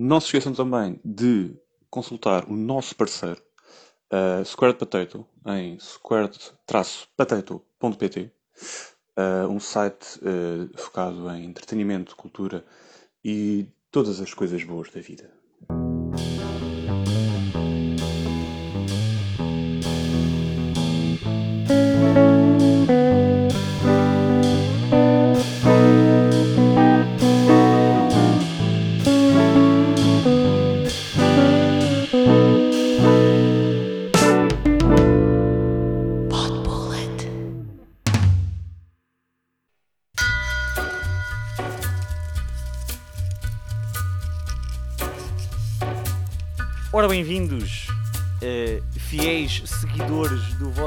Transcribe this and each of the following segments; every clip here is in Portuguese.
Não se esqueçam também de consultar o nosso parceiro, uh, Squared Potato, em squared-potato.pt, uh, um site uh, focado em entretenimento, cultura e todas as coisas boas da vida.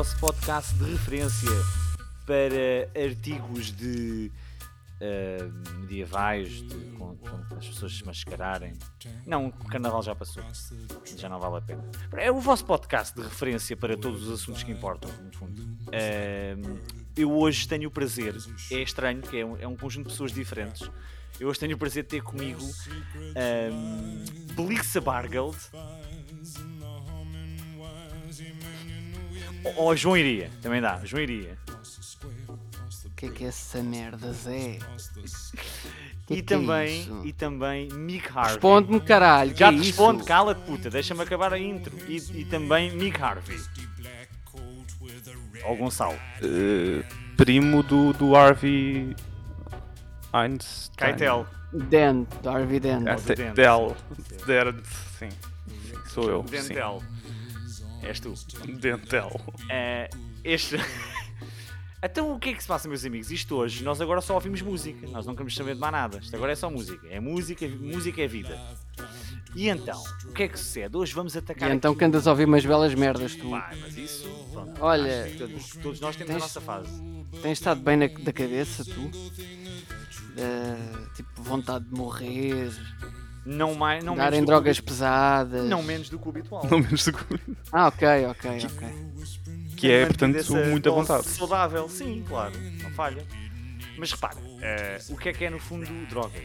Vosso podcast de referência para artigos de uh, medievais, de, as pessoas se mascararem. Não, o carnaval já passou, já não vale a pena. É o vosso podcast de referência para todos os assuntos que importam, no fundo. Uh, eu hoje tenho o prazer, é estranho, que é um, é um conjunto de pessoas diferentes eu hoje tenho o prazer de ter comigo um, Belissa Bargeld. Ou oh, João Iria, também dá, João Iria. O que é que é essa merda, Zé? Que e, que é também, é e também Mick Harvey. Responde-me, caralho. Já te é responde, cala-te, puta, deixa-me acabar a intro. E, e também Mick Harvey. Ou Gonçalo. Uh, primo do, do Harvey Einstein. Keitel. Dent, Harvey Dent. Dent. Del. Dent, sim. Sou eu. Dentel. Sim. És tu. Dentel. Uh, este. então o que é que se passa, meus amigos? Isto hoje, nós agora só ouvimos música. Nós não queremos saber de mais nada. Isto agora é só música. É música, música é vida. E então, o que é que sucede? Hoje vamos atacar. E então aqui... que andas a ouvir umas belas merdas, tu. Vai, mas isso. Pronto, Olha, todos, todos, nós temos tens, a nossa fase. Tens estado bem na, da cabeça, tu? Uh, tipo, vontade de morrer. Não mais, não darem drogas pesadas. Não menos do que o habitual. Não menos do que Ah, ok, ok, ok. Que é, portanto, muita vontade. Saudável, sim, claro, não falha. Mas repara, uh, o que é que é no fundo droga?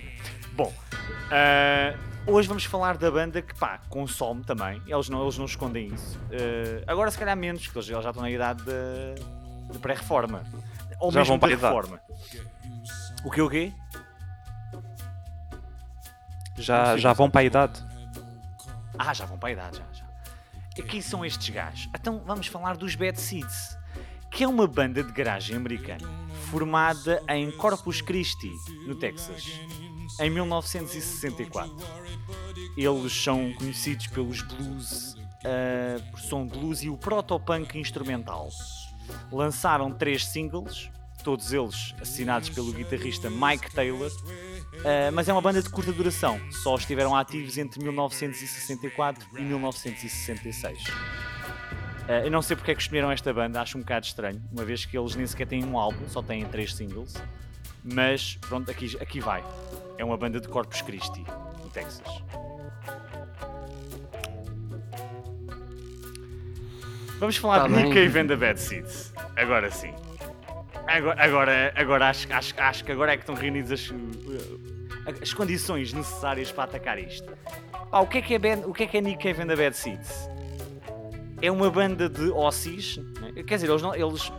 Bom, uh, hoje vamos falar da banda que pá, consome também. Eles não, eles não escondem isso. Uh, agora, se calhar, menos, porque eles já estão na idade de, de pré-reforma. Ou já mesmo vão para de reforma. O que o quê? Já, já vão para a idade. Ah, já vão para a idade, já, já. E quem são estes gajos? Então vamos falar dos Bad Seeds, que é uma banda de garagem americana formada em Corpus Christi, no Texas, em 1964. Eles são conhecidos pelos blues, uh, por som blues e o proto-punk instrumental. Lançaram três singles, todos eles assinados pelo guitarrista Mike Taylor, uh, mas é uma banda de curta duração, só estiveram ativos entre 1964 e 1966. Uh, eu não sei porque é que escolheram esta banda, acho um bocado estranho, uma vez que eles nem sequer têm um álbum, só têm três singles. Mas pronto, aqui, aqui vai. É uma banda de Corpus Christi, no Texas. Vamos falar tá de Nick Cave and the Bad Seeds. Agora sim. Agora, agora, agora acho, acho, acho que agora é que estão reunidas as, as condições necessárias para atacar isto. Ah, o, que é que é ben, o que é que é Nick Cave and the Bad Seeds? É uma banda de Ossis, né? quer dizer, eles não. Eles,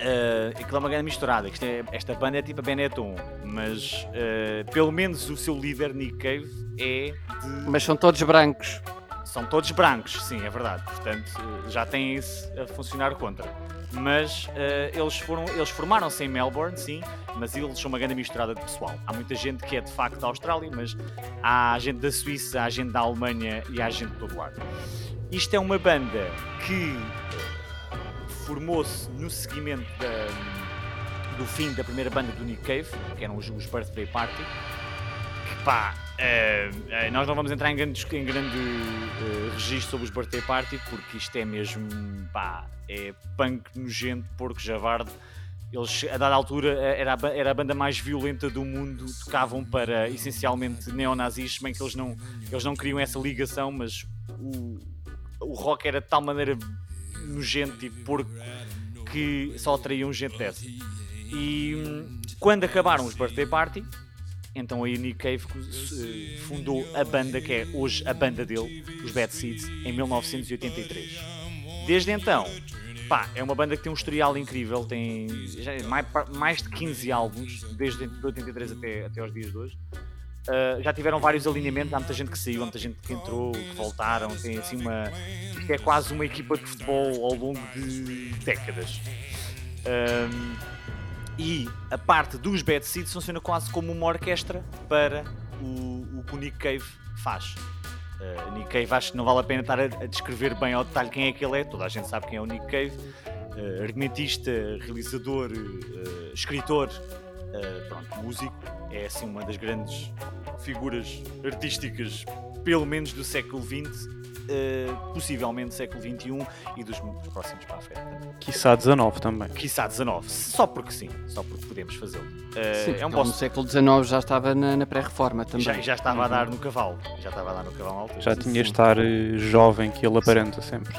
Uh, aquilo é uma grande misturada. É, esta banda é tipo a Benetton, mas uh, pelo menos o seu líder, Nick Cave, é de. Mas são todos brancos. São todos brancos, sim, é verdade. Portanto, já tem isso a funcionar contra mas uh, eles, foram, eles formaram-se em Melbourne, sim, mas eles são uma grande misturada de pessoal. Há muita gente que é de facto da Austrália, mas há gente da Suíça, há gente da Alemanha e há gente de todo lado. Isto é uma banda que formou-se no seguimento da, do fim da primeira banda do Nick Cave, que eram os, os Birthday Party, pá, Uh, nós não vamos entrar em grande, em grande uh, registro sobre os Birthday Party porque isto é mesmo pá, é punk nojento, porco javarde. Eles, a dada altura, era a, era a banda mais violenta do mundo, tocavam para essencialmente neonazis, bem que eles não, eles não queriam essa ligação, mas o, o rock era de tal maneira nojento e porco que só atraíam gente dessa. E hum, quando acabaram os Birthday Party, Então aí Nick Cave eh, fundou a banda que é hoje a banda dele, os Bad Seeds, em 1983. Desde então, pá, é uma banda que tem um historial incrível, tem é mais, mais de 15 álbuns, desde 83 até, até aos dias de hoje. Uh, já tiveram vários alinhamentos, há muita gente que saiu, há muita gente que entrou, que voltaram, tem assim uma. Isto é quase uma equipa de futebol ao longo de décadas. Um, e a parte dos Bad Seeds funciona quase como uma orquestra para o, o que o Nick Cave faz. Uh, Nick Cave acho que não vale a pena estar a, a, descrever bem ao detalhe quem é que ele é, toda a gente sabe quem é o Nick Cave, uh, argumentista, realizador, uh, escritor, pronto, músico, é assim uma das grandes figuras artísticas, pelo menos do século XX, uh, possivelmente século XXI e dos, dos próximos para a frente. Quiçá XIX também. Quiçá XIX, só porque sim, só porque podemos fazê-lo. Uh, sim, é um posto... no século XIX já estava na, na pré-reforma também. Já, já estava uhum. a dar no cavalo, já estava a dar no cavalo alto. Já tinha de estar eh, jovem que ele aparenta sempre.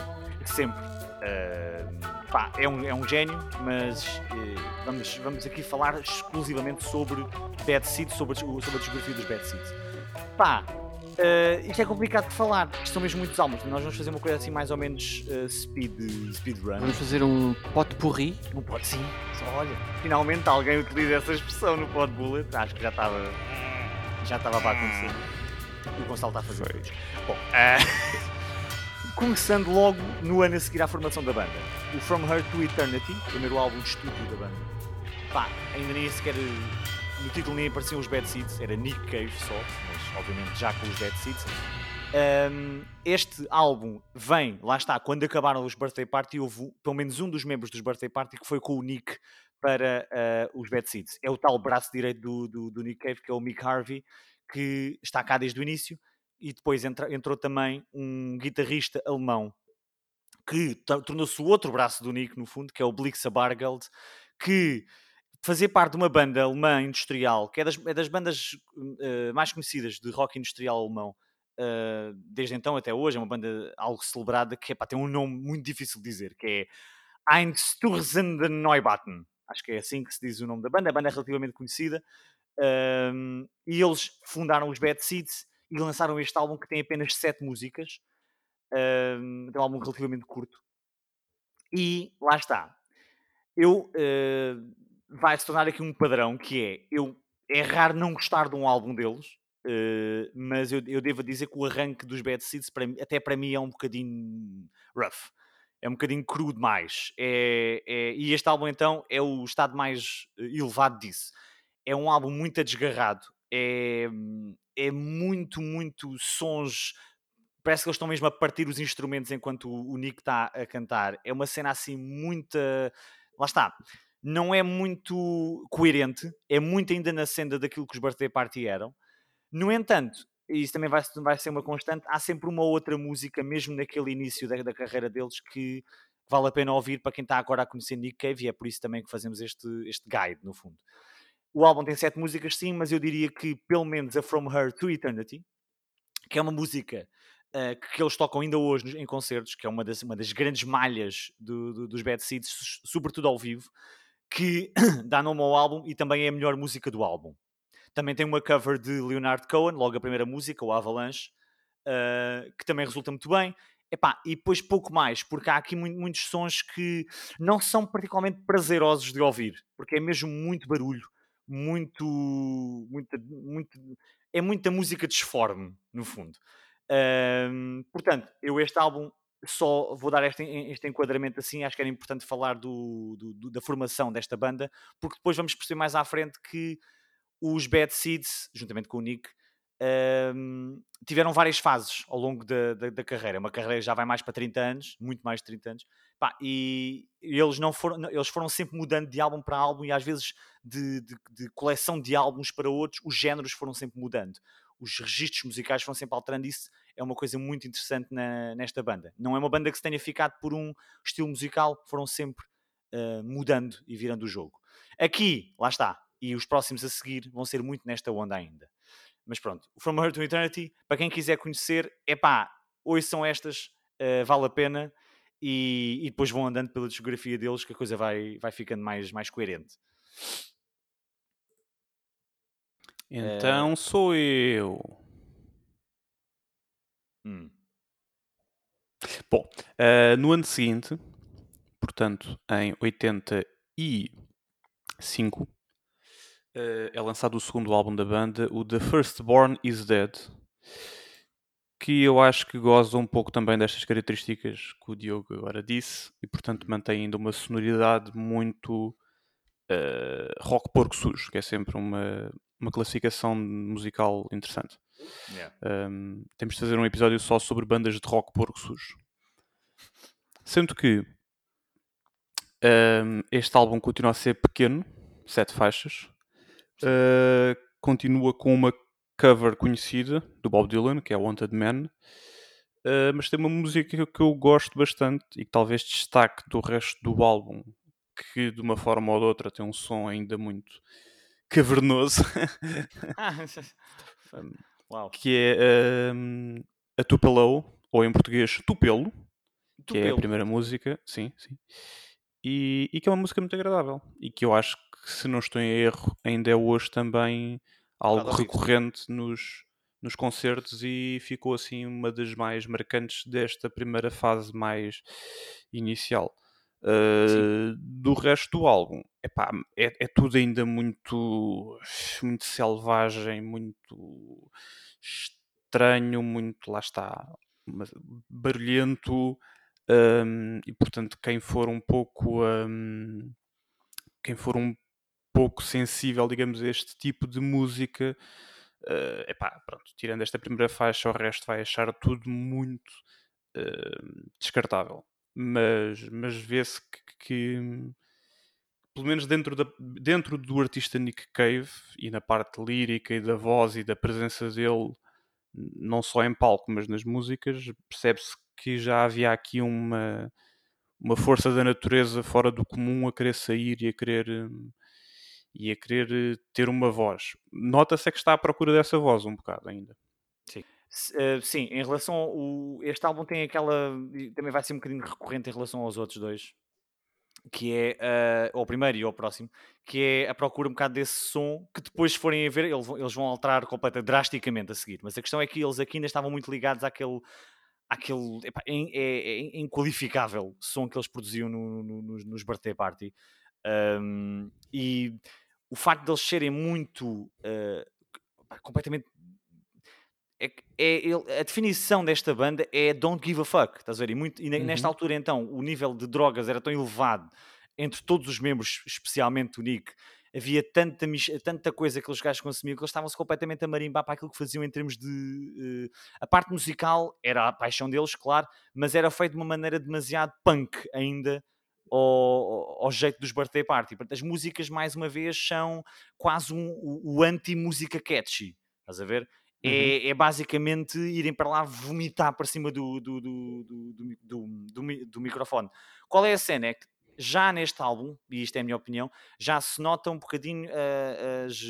Sempre. Uh, pá, é um, é um gênio, mas uh, vamos, vamos aqui falar exclusivamente sobre Bad Seeds, sobre, sobre a discografia dos Bad Seeds. Pá, Uh, isto é complicado de falar, isto são mesmo muitos álbuns. Nós vamos fazer uma coisa assim mais ou menos uh, speed, speedrun. Vamos fazer um pot pourri? Um pot, sim. Só, olha, finalmente alguém utiliza essa expressão no pot bullet. Acho que já estava já estava para acontecer. O Gonçalo está a fazer isso. Bom, uh, começando logo no ano a seguir à formação da banda. O From Her to Eternity, primeiro álbum de estúdio da banda. Pá, ainda nem sequer no título nem apareciam os Bad Seeds, era Nick Cave só, mas obviamente já com os Bad Seeds. Um, este álbum vem, lá está, quando acabaram os Birthday Party, houve pelo menos um dos membros dos Birthday Party que foi com o Nick para uh, os Bad Seeds. É o tal braço direito do, do, do, Nick Cave, que é o Mick Harvey, que está cá desde o início, e depois entra, entrou também um guitarrista alemão que tornou-se o outro braço do Nick, no fundo, que é o Blixa Bargeld, que fazer parte de uma banda alemã industrial, que é das, é das bandas uh, mais conhecidas de rock industrial alemão, uh, desde então até hoje, é uma banda algo celebrada, que epá, tem um nome muito difícil de dizer, que é Einsturzende Neubauten. Acho que é assim que se diz o nome da banda. A banda é relativamente conhecida. Uh, e eles fundaram os Bad Seeds e lançaram este álbum que tem apenas sete músicas. Uh, é um álbum relativamente curto. E lá está. Eu uh, vai se tornar aqui um padrão que é eu é raro não gostar de um álbum deles, uh, mas eu, eu devo dizer que o arranque dos Bad Seeds para, até para mim é um bocadinho rough. É um bocadinho cru demais. É, é, e este álbum, então, é o estado mais eh, elevado disso. É um álbum muito desgarrado. É, é muito, muito sons parece que eles estão mesmo a partir os instrumentos enquanto o, Nick está a cantar. É uma cena assim muita. Lá está não é muito coerente, é muito ainda na senda daquilo que os Birthday Party eram. No entanto, e isso também vai, vai ser uma constante, há sempre uma outra música, mesmo naquele início da, da carreira deles, que vale a pena ouvir para quem está agora a conhecer Nick Cave, e é por isso também que fazemos este, este guide, no fundo. O álbum tem sete músicas, sim, mas eu diria que pelo menos a From Her to Eternity, que é uma música uh, que eles tocam ainda hoje em concertos, que é uma das, uma das grandes malhas do, do, dos Bad Seeds, sobretudo ao vivo, que dá nome ao álbum e também é a melhor música do álbum. Também tem uma cover de Leonard Cohen, logo a primeira música, o Avalanche, uh, que também resulta muito bem. Epá, e depois pouco mais, porque há aqui muitos sons que não são particularmente prazerosos de ouvir, porque é mesmo muito barulho, muito, muito, é muita música disforme, no fundo. Uh, portanto, eu este álbum só vou dar este, este enquadramento assim, acho que era importante falar do, do, da formação desta banda, porque depois vamos perceber mais à frente que os Bad Seeds, juntamente com o Nick, um, tiveram várias fases ao longo da, da, da, carreira. Uma carreira já vai mais para 30 anos, muito mais de 30 anos, Pá, e eles não foram, eles foram sempre mudando de álbum para álbum e às vezes de, de, de coleção de álbuns para outros, os géneros foram sempre mudando os registros musicais foram sempre alterando isso é uma coisa muito interessante na, nesta banda. Não é uma banda que se tenha ficado por um estilo musical, foram sempre uh, mudando e virando o jogo. Aqui, lá está, e os próximos a seguir vão ser muito nesta onda ainda. Mas pronto, From Her to Eternity, para quem quiser conhecer, é pá, hoje são estas, uh, vale a pena, e, e, depois vão andando pela discografia deles que a coisa vai, vai ficando mais, mais coerente. Então sou eu. Hum. Bom, eh, no ano seguinte, portanto, em 85, eh, é lançado o segundo álbum da banda, o The Firstborn Is Dead, que eu acho que goza um pouco também destas características que o Diogo agora disse, e portanto mantém ainda uma sonoridade muito eh, rock porco sujo, que é sempre uma, uma classificação musical interessante. Yeah. Um, temos de fazer um episódio só sobre bandas de rock porco sujo. Sendo que um, este álbum continua a ser pequeno, sete faixas, uh, continua com uma cover conhecida do Bob Dylan, que é Wanted Man, uh, mas tem uma música que eu gosto bastante e que talvez destaque do resto do álbum, que de uma forma ou de outra tem um som ainda muito cavernoso. Uau. que é um, a Tupelo, ou em português Tupelo, que é a Tupelo. primeira música, sim, sim. E, e que é uma música muito agradável e que eu acho que, se não estou em erro, ainda é hoje também algo recorrente nos, nos concertos e ficou assim uma das mais marcantes desta primeira fase mais inicial. Uh, do resto do álbum, epá, é, é tudo ainda muito, muito selvagem, muito estranho, muito, lá está, barulhento, um, e portanto quem for um pouco um, quem for um pouco sensível, digamos, a este tipo de música, uh, pronto, tirando esta primeira faixa, o resto vai achar tudo muito uh, descartável. Mas, mas vê-se que, que, pelo menos dentro, da, dentro do artista Nick Cave e na parte lírica e da voz e da presença dele, não só em palco, mas nas músicas, percebe-se que já havia aqui uma, uma força da natureza fora do comum a querer sair e a querer hum, e a querer eh, ter uma voz. Nota-se é que está à procura dessa voz um bocado ainda. S- eh, sim, em relação ao. Este álbum tem aquela. Também vai ser um bocadinho recorrente em relação aos outros dois. Que é. eh, ao primeiro e ao próximo. Que é a procura um bocado desse som que depois, se forem a ver, eles vão, alterar completamente, drasticamente a seguir. Mas a questão é que eles aqui ainda estavam muito ligados àquele. àquele epá, é, é- é inqualificável som que eles produziam no- no- nos, nos Birthday Party. Um, e o facto de eles serem muito. pá, completamente é, é ele- a definição desta banda é don't give a fuck, estás a ver? E, muito, e ne- nesta Uhum. altura, então, o nível de drogas era tão elevado entre todos os membros, especialmente o Nick. Havia tanta, tanta coisa que os gajos consumiam que eles estavam-se completamente a marimbar para aquilo que faziam em termos de. eh, a parte musical era a paixão deles, claro, mas era feito de uma maneira demasiado punk ainda ao, ao- ao jeito dos birthday party. Portanto, as músicas, mais uma vez, são quase um, o, o anti-música catchy. Estás a ver? É, é basicamente irem para lá vomitar para cima do, do, do, do, do mi- do, do mi- do microfone. Qual é a cena? É que já neste álbum, e isto é a minha opinião, já se nota um bocadinho ah, as,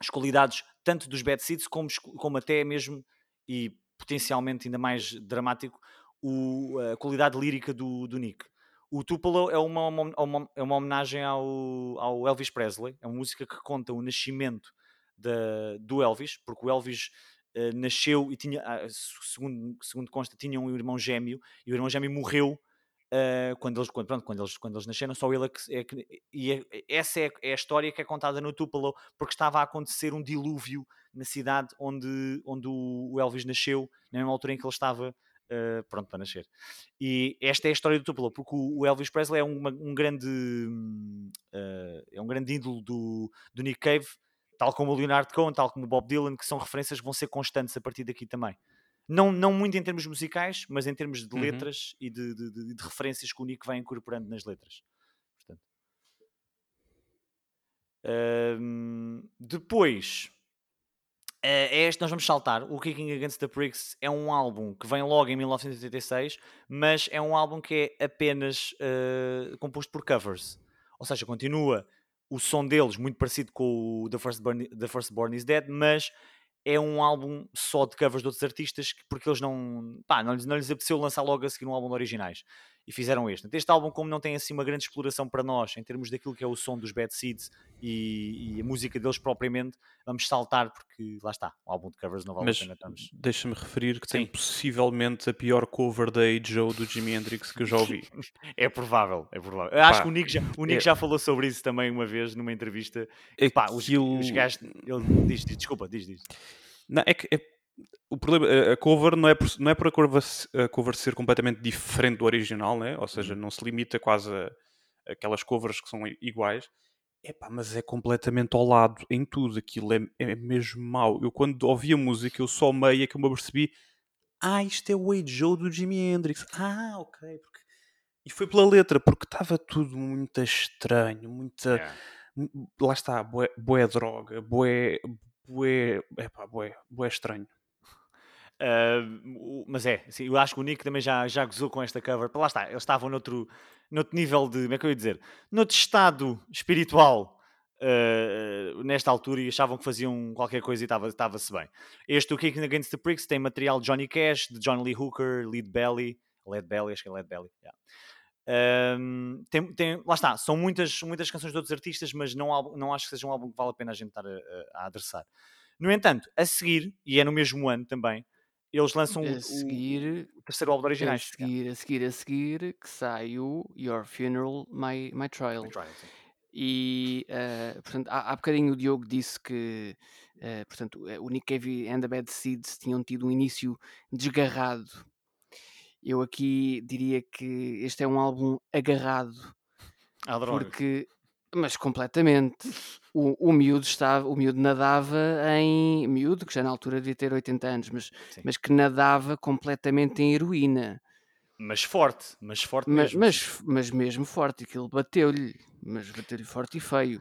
as qualidades tanto dos Bad Seeds como, como até mesmo, e potencialmente ainda mais dramático, o- a qualidade lírica do, do Nick. O Tupelo é uma, uma- uma- é uma homenagem ao, ao Elvis Presley, é uma música que conta o nascimento da- do Elvis, porque o Elvis eh, nasceu e tinha, ah, se- segundo, segundo consta, tinha um irmão gêmeo e o irmão gêmeo morreu eh, quando, eles, quando, pronto, quando, eles, quando eles nasceram. Só ele é que. é que- e é- essa é, é a história que é contada no Tupelo, porque estava a acontecer um dilúvio na cidade onde, onde o Elvis nasceu, na mesma altura em que ele estava. eh, pronto para nascer e esta é a história do Tupelo porque o Elvis Presley é uma- um grande é um grande ídolo do, do Nick Cave tal como o Leonard Cohen, tal como o Bob Dylan, que são referências que vão ser constantes a partir daqui também. Não, não muito em termos musicais, mas em termos de Uhum. letras e de, de- de- de referências que o Nick vai incorporando nas letras. Portanto. Depois, eh, é este nós vamos saltar. O Kicking Against the Pricks é um álbum que vem logo em 1986, mas é um álbum que é apenas eh, composto por covers. Ou seja, continua o som deles muito parecido com o The First, Born, The First Born is Dead, mas é um álbum só de covers de outros artistas que- porque eles não, pá, não, lhes, não lhes apeteceu lançar logo a seguir um álbum de originais. E fizeram este. Este álbum, como não tem assim uma grande exploração para nós, em termos daquilo que é o som dos Bad Seeds e, e a música deles propriamente, vamos saltar porque lá está, o álbum de covers não vale Mas a pena. Estamos... deixa-me referir que tem Sim. possivelmente a pior cover da Joe do Jimi Hendrix que eu já ouvi. É provável, é provável. Eu acho que o Nick, já, o Nick é- já falou sobre isso também uma vez numa entrevista. que, Pá, os, Aquilo- os gajos. Ele diz, diz, desculpa, diz, diz. Não, é que é- o problema, a- cover não é por, não é por a, a cover ser completamente diferente do original, né? ou seja, Uhum. não se limita quase a, a aquelas covers que são iguais, Epá, mas é completamente ao lado em tudo, aquilo é, é mesmo mau. Eu quando ouvi a música, eu só meio é que eu me apercebi, ah, isto é o Hey Joe do Jimi Hendrix. Ah, ok. porque- E foi pela letra, porque estava tudo muito estranho, muita... Yeah. Lá está, bué droga, bué... Bué, epá, bué, bué estranho. Ah, mas é, assim, eu acho que o Nick também já, já gozou com esta cover. Lá está, eles estavam noutro, noutro nível de, como é que eu ia dizer? Noutro estado espiritual ah, nesta altura e achavam que faziam qualquer coisa e estava- estava-se bem. Este, o Kicking Against the Pricks, tem material de Johnny Cash, de John Lee Hooker, Lead Belly, Led Belly, acho que é Led Belly. yeah. Ahm, tem, tem- lá está, são muitas, muitas canções de outros artistas, mas não, não acho que seja um álbum que vale a pena a gente estar a, a- a adressar. No entanto, a seguir, e é no mesmo ano também, eles lançam o, A o- seguir, o terceiro álbum de a seguir, a seguir, a seguir, que sai o Your Funeral, My, My Trial. Yeah. Trial. E, eh, portanto, há, há bocadinho o Diogo disse que, eh, portanto, eh, o Nick Cave and the Bad Seeds tinham tido um início desgarrado. Eu aqui diria que este é um álbum agarrado, droga. porque, mas completamente. O, o miúdo estava, o miúdo nadava em miúdo, que já na altura devia ter 80 anos, mas, Sim. mas que nadava completamente em heroína. Mas forte, mas forte Mas, mesmo. mas, mas mesmo forte, aquilo bateu-lhe, mas bateu-lhe forte e feio.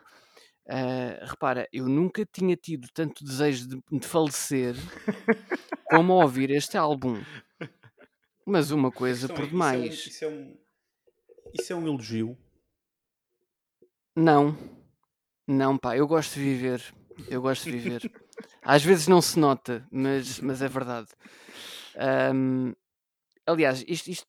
Ah, repara, eu nunca tinha tido tanto desejo de, de falecer como ao ouvir este álbum. Mas uma coisa por demais. Isso é um, isso é um elogio. Não, não, pá, eu gosto de viver. Eu gosto de viver. Às vezes não se nota, mas, mas é verdade. Ahm, aliás, isto, isto-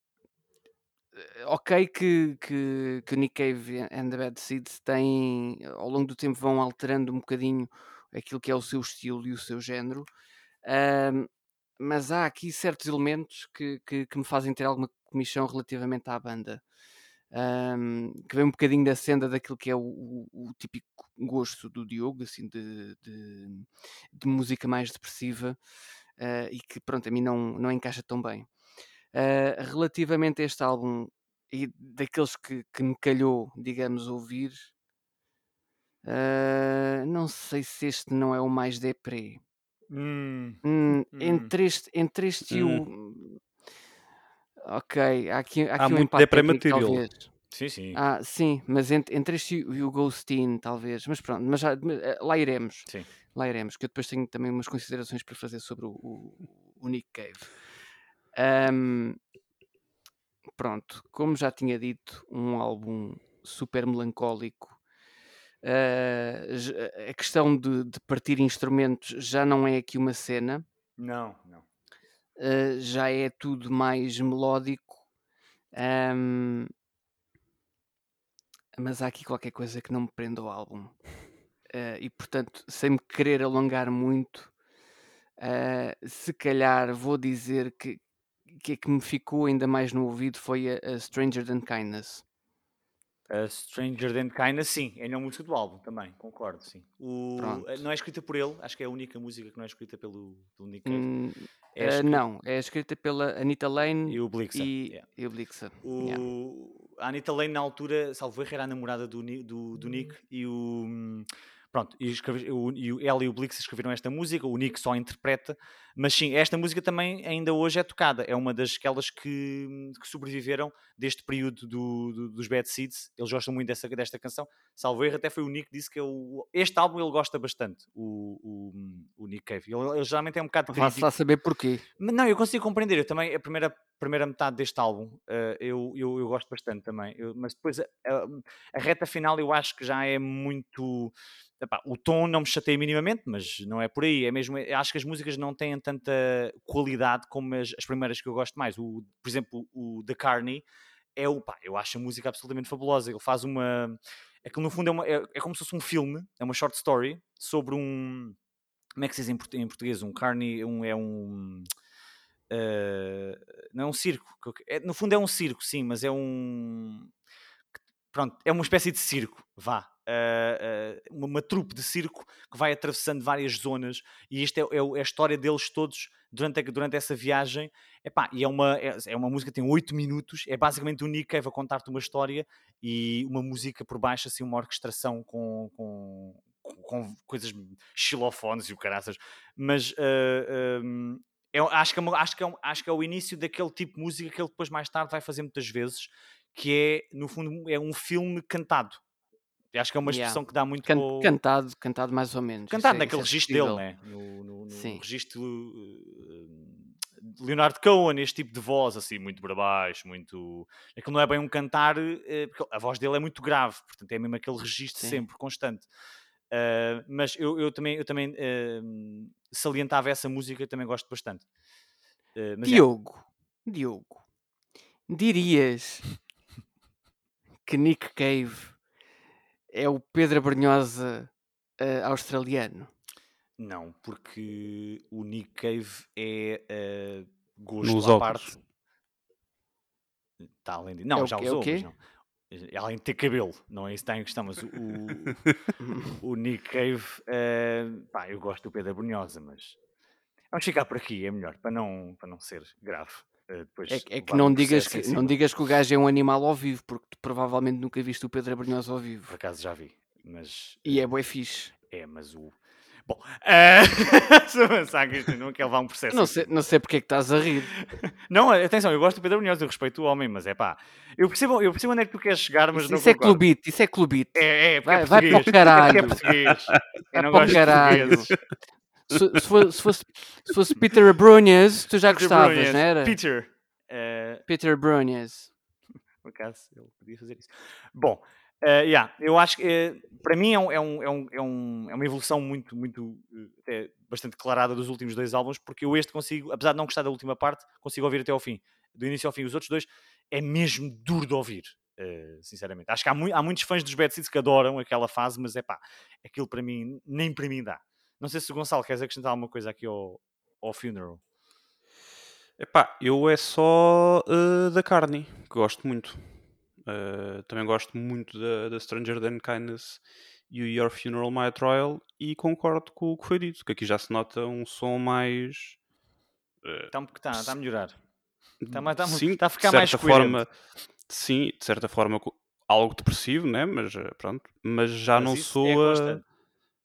eh, ok que, que, que Nick Cave and the Bad Seeds têm, ao longo do tempo, vão alterando um bocadinho aquilo que é o seu estilo e o seu género, ahm, mas há aqui certos elementos que, que, que me fazem ter alguma comichão relativamente à banda. Ahm, que vem um bocadinho da senda daquilo que é o, o- o típico gosto do Diogo, assim, de, de, de música mais depressiva ah, e que, pronto, a mim não, não encaixa tão bem. Ah, relativamente a este álbum e daqueles que, que me calhou, digamos, ouvir, ah, não sei se este não é o mais deprê. Hum, Hum, Hum. entre, este, entre este e o. Ok, há aqui, há aqui Há um muito empate depre técnico, material. talvez. sim, sim. Ah, sim, mas entre, entre este e o- Ghostin, talvez. Mas pronto, mas já- mas, eh, lá iremos. Sim. Lá iremos, que eu depois tenho também umas considerações para fazer sobre o, o- o Nick Cave. Ahm, pronto, como já tinha dito, um álbum super melancólico. J- a questão de, de partir instrumentos já não é aqui uma cena. Não, não. Uh, já é tudo mais melódico. Ahm, mas há aqui qualquer coisa que não me prende ao álbum. Uh, e portanto, sem me querer alongar muito, uh, se calhar vou dizer que que a que me ficou ainda mais no ouvido foi a, a Stranger Than Kindness. A Stranger Than Kindness, sim, é a música do álbum também, concordo, sim. O, Pronto. não é escrita por ele, acho que é a única música que não é escrita pelo, pelo Nick Cave. Hum, É uh, escrita- não, é escrita pela Anita Lane E o Blixa. e, yeah. e o Blixa. O, Yeah. A Anita Lane, na altura, salvo erro, era a namorada do, do, do Nick e o. Pronto, e, escreve- o, e ela e o Blix escreveram esta música, o Nick só interpreta, mas sim, esta música também ainda hoje é tocada, é uma das aquelas que, que sobreviveram deste período do, do- dos Bad Seeds, eles gostam muito dessa, desta canção, salvo erro, até foi o Nick que disse que é o, este álbum ele gosta bastante, o, o, o Nick Cave, ele, ele geralmente é um bocado crítico, lá saber porquê. mas Não, eu consigo compreender. Eu também, a primeira, primeira metade deste álbum, eh, eu, eu, eu gosto bastante também. Eu- mas depois, a, a- a reta final, eu acho que já é muito. Epá, o tom não me chateia minimamente, mas não é por aí. É mesmo, acho que as músicas não têm tanta qualidade como as, as primeiras que eu gosto mais. O, por exemplo, o The Carney é o pá, eu acho a música absolutamente fabulosa. Ele faz uma. Aquilo no fundo é, uma, é, é como se fosse um filme, é uma short story sobre um. Como é que se diz em, em português? Um carne. Um, é um. eh, não é um circo. é- no fundo é um circo, sim, mas é um. Pronto, é uma espécie de circo, vá. eh, eh, uma, trupe de circo que vai atravessando várias zonas e isto é, é é a história deles todos durante, a- durante essa viagem. Epá, e é uma, é, é uma música que tem 8 minutos, é basicamente o Nick Cave a contar-te uma história e uma música por baixo, assim, uma orquestração com, com, com- coisas xilofones e o caraças, mas eh, hum, eu acho, que é uma- acho, que é um- acho que é o início daquele tipo de música que ele depois mais tarde vai fazer muitas vezes, que é, no fundo, é um filme cantado. Eu acho que é uma Yeah. expressão que dá muito Can- ao- Cantado, cantado mais ou menos. cantado é, naquele é registro dele, né? No, no, no Sim. registro uh, Leonardo Cohen, este tipo de voz, assim, muito para baixo, muito. Aquilo não é bem um cantar, eh, porque a voz dele é muito grave, portanto é mesmo aquele registro Sim. sempre, constante. Uh, mas eu, eu também, eu também uh, salientava essa música, também gosto bastante. Uh, mas é, Diogo, Diogo, dirias que Nick Cave é o Pedro Brunhosa eh, australiano? não, porque o Nick Cave é uh, gosto Nos à óculos. parte. Está além de... Não, É o já quê? É o usou, mas quê? não. É Além de ter cabelo, não é isso que está em questão, mas o, o, o Nick Cave, eh, pá, eu gosto do Pedro Brunhosa, mas vamos ficar por aqui, é melhor, para não, para não ser grave. Eh, depois É, que- é que não digas que, não cima. digas que o gajo é um animal ao vivo, porque tu provavelmente nunca viste o Pedro Brunhosa ao Por vivo. acaso já vi, mas E é bué fixe. é, mas o. Bom, eh, se avançar que isto não quer levar um processo. Não em sei, não sei porque é que estás a rir. Não, atenção, eu gosto do Pedro Brunhosa, eu respeito o homem, mas é pá, eu percebo, eu percebo onde é que tu queres chegar, mas Isso, não isso é concordo. clubite, isso é clubite. É, é, Vai- é vai para o português. caralho. É é português. Eu não gosto de portugueses. Se, se fosse, se fosse- se fosse Peter Brunhosa, tu já Peter gostavas, não era? Peter. eh, Peter Brunhosa. por acaso, ele podia fazer isso. Bom, eh, yeah, eu acho que eh, para mim é, um- é, um- é, um- é um- é uma evolução muito, muito até bastante declarada dos últimos dois álbuns, porque eu este consigo, apesar de não gostar da última parte, consigo ouvir até ao fim. Do início ao fim, os outros dois é mesmo duro de ouvir. eh, sinceramente, acho que há, mui- há muitos fãs dos Bad Seeds que adoram aquela fase, mas é pá, aquilo para mim, nem para mim dá. Não sei se o Gonçalo queres acrescentar alguma coisa aqui ao, ao funeral. Epá, eu é só eh, da Carney, que gosto muito. Eh, também gosto muito da, da Stranger Than Kindness e o Your Funeral My Trial e concordo com o que foi dito, que aqui já se nota um som mais... Está tá, tá a melhorar. Tá mais- tá sim, tá a ficar de mais certa coerente. forma, sim, de certa forma algo depressivo, né? Mas eh, pronto, mas já Mas não é soa... constante.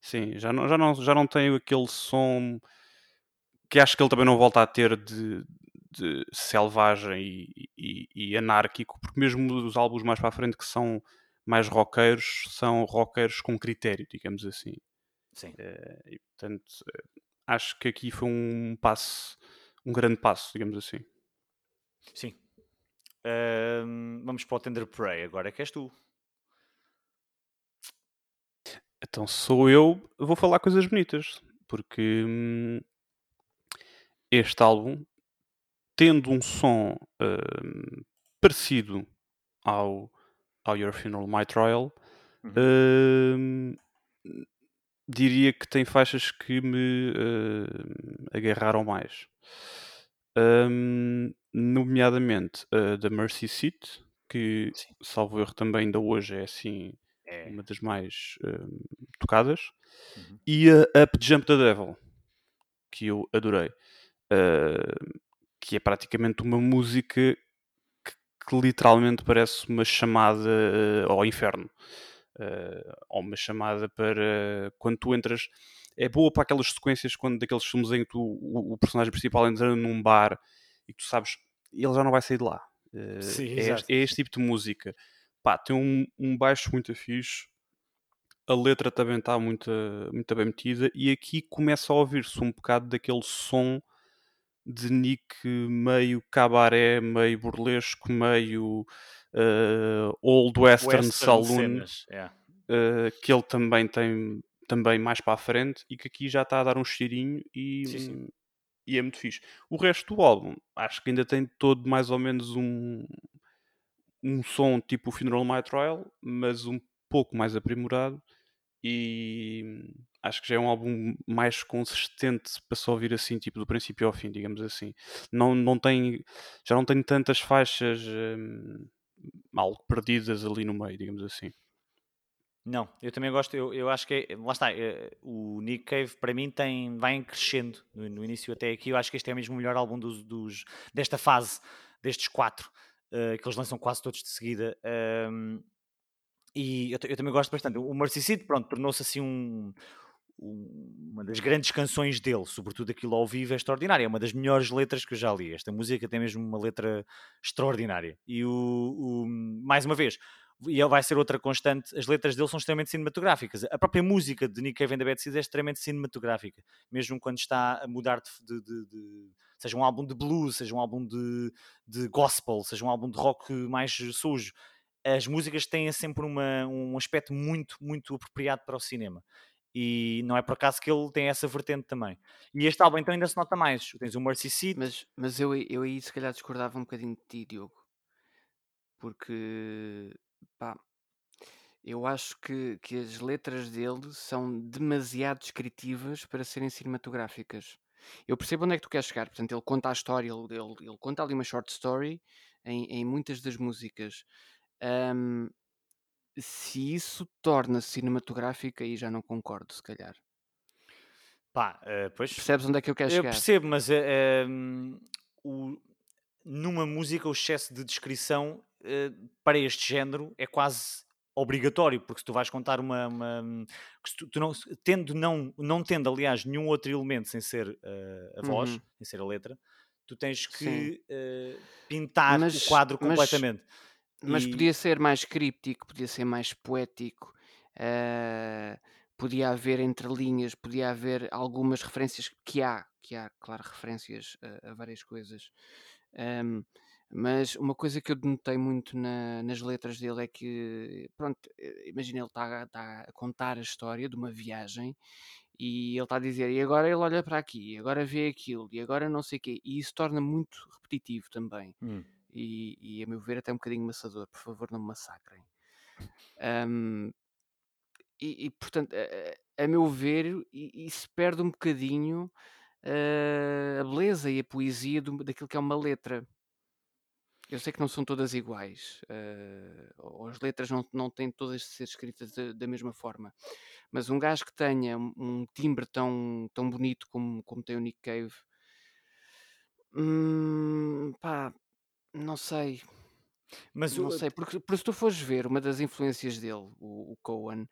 Sim, já não, já, não, já não tenho aquele som que acho que ele também não volta a ter de, de selvagem e, e- e anárquico, porque mesmo os álbuns mais para a frente que são mais roqueiros, são roqueiros com critério, digamos assim. Sim. Eh, e portanto, eh, acho que aqui foi um passo, um grande passo, digamos assim. Sim. Vamos para o Tender Prey agora, que és tu. Então sou eu, vou falar coisas bonitas, porque hum, este álbum, tendo um som hum, parecido ao, ao Your Funeral My Trial, hum, diria que tem faixas que me hum, agarraram mais. Hum, nomeadamente a da Mercy Seat, que, Sim. salvo erro, também ainda hoje é assim É. uma das mais hum, tocadas, Uhum. e a Up Jump the Devil, que eu adorei, Uh, que é praticamente uma música que, que literalmente parece uma chamada uh, ao inferno, Uh, ou uma chamada para quando tu entras. É boa para aquelas sequências quando daqueles filmes em que tu, o, o personagem principal entra num bar e tu sabes ele já não vai sair de lá. Uh, Sim, é, este, é este tipo de música. Pá, tem um, um baixo muito fixe. A letra também está muito, muito bem metida. E aqui começa a ouvir-se um bocado daquele som de Nick meio cabaré, meio burlesco, meio uh, old western, Western saloon cenas, é. uh, que ele também tem também mais para a frente e que aqui já está a dar um cheirinho e, Sim, sim. e é muito fixe. O resto do álbum acho que ainda tem todo mais ou menos um um som tipo o Funeral My Trial, mas um pouco mais aprimorado e hum, acho que já é um álbum mais consistente para só ouvir assim, tipo do princípio ao fim, digamos assim. Não, não tem, já não tem tantas faixas hum, mal perdidas ali no meio, digamos assim. Não, eu também gosto, eu, eu acho que é, lá está, é, o Nick Cave para mim tem, vai crescendo no, no, início até aqui, eu acho que este é mesmo o melhor álbum dos, dos desta fase, destes quatro, uh, que eles lançam quase todos de seguida. Um, e eu, eu, também gosto bastante. O Mercy pronto, tornou-se assim um, um, uma das grandes canções dele, sobretudo aquilo ao vivo, é extraordinária. É uma das melhores letras que eu já li. Esta música tem mesmo uma letra extraordinária. E o, o mais uma vez, e vai ser outra constante, as letras dele são extremamente cinematográficas. A própria música de Nick Cave and the Bad Seeds é extremamente cinematográfica, mesmo quando está a mudar de, de, de, seja um álbum de blues, seja um álbum de, de gospel, seja um álbum de rock mais sujo. As músicas têm sempre uma, um aspecto muito, muito apropriado para o cinema. E não é por acaso que ele tem essa vertente também. E este álbum então ainda se nota mais. Tens o Mercy Seat. Mas, mas eu, eu aí se calhar discordava um bocadinho de ti, Diogo. Porque Pá, eu acho que, que as letras dele são demasiado descritivas para serem cinematográficas. Eu percebo onde é que tu queres chegar. Portanto, ele conta a história, ele, ele, ele conta ali uma short story em, em muitas das músicas. se isso torna cinematográfica, aí já não concordo, se calhar. Pá, uh, pois. Percebes onde é que eu quero eu chegar? Eu percebo, mas uh, um, o, numa música o excesso de descrição eh, para este género é quase obrigatório, porque se tu vais contar uma. uma tu, tu, não, tendo não, não tendo, aliás, nenhum outro elemento sem ser uh, a voz, uhum. sem ser a letra, tu tens que uh, pintar mas, o quadro completamente. Mas, mas, podia ser mais críptico, podia ser mais poético. Uh, podia haver entre linhas, podia haver algumas referências que há, que há, claro, referências a, a várias coisas. Um, mas uma coisa que eu notei muito na- nas letras dele é que, pronto, eh, imagina, ele está tá a contar a história de uma viagem e ele está a dizer, e agora ele olha para aqui, e agora vê aquilo, e agora não sei o quê, e isso torna muito repetitivo também. Hum. E, e a meu ver até um bocadinho maçador, por favor não me massacrem. e, e, portanto, a, a meu ver, isso perde um bocadinho eh, a beleza e a poesia do- daquilo que é uma letra. Eu sei que não são todas iguais, uh, as letras não, não têm todas de ser escritas da, da mesma forma, mas um gajo que tenha um, timbre tão, tão bonito como, como tem o Nick Cave, hum, pá, não sei. Mas não o... sei, porque, porque se tu fores ver uma das influências dele, o, o Cohen,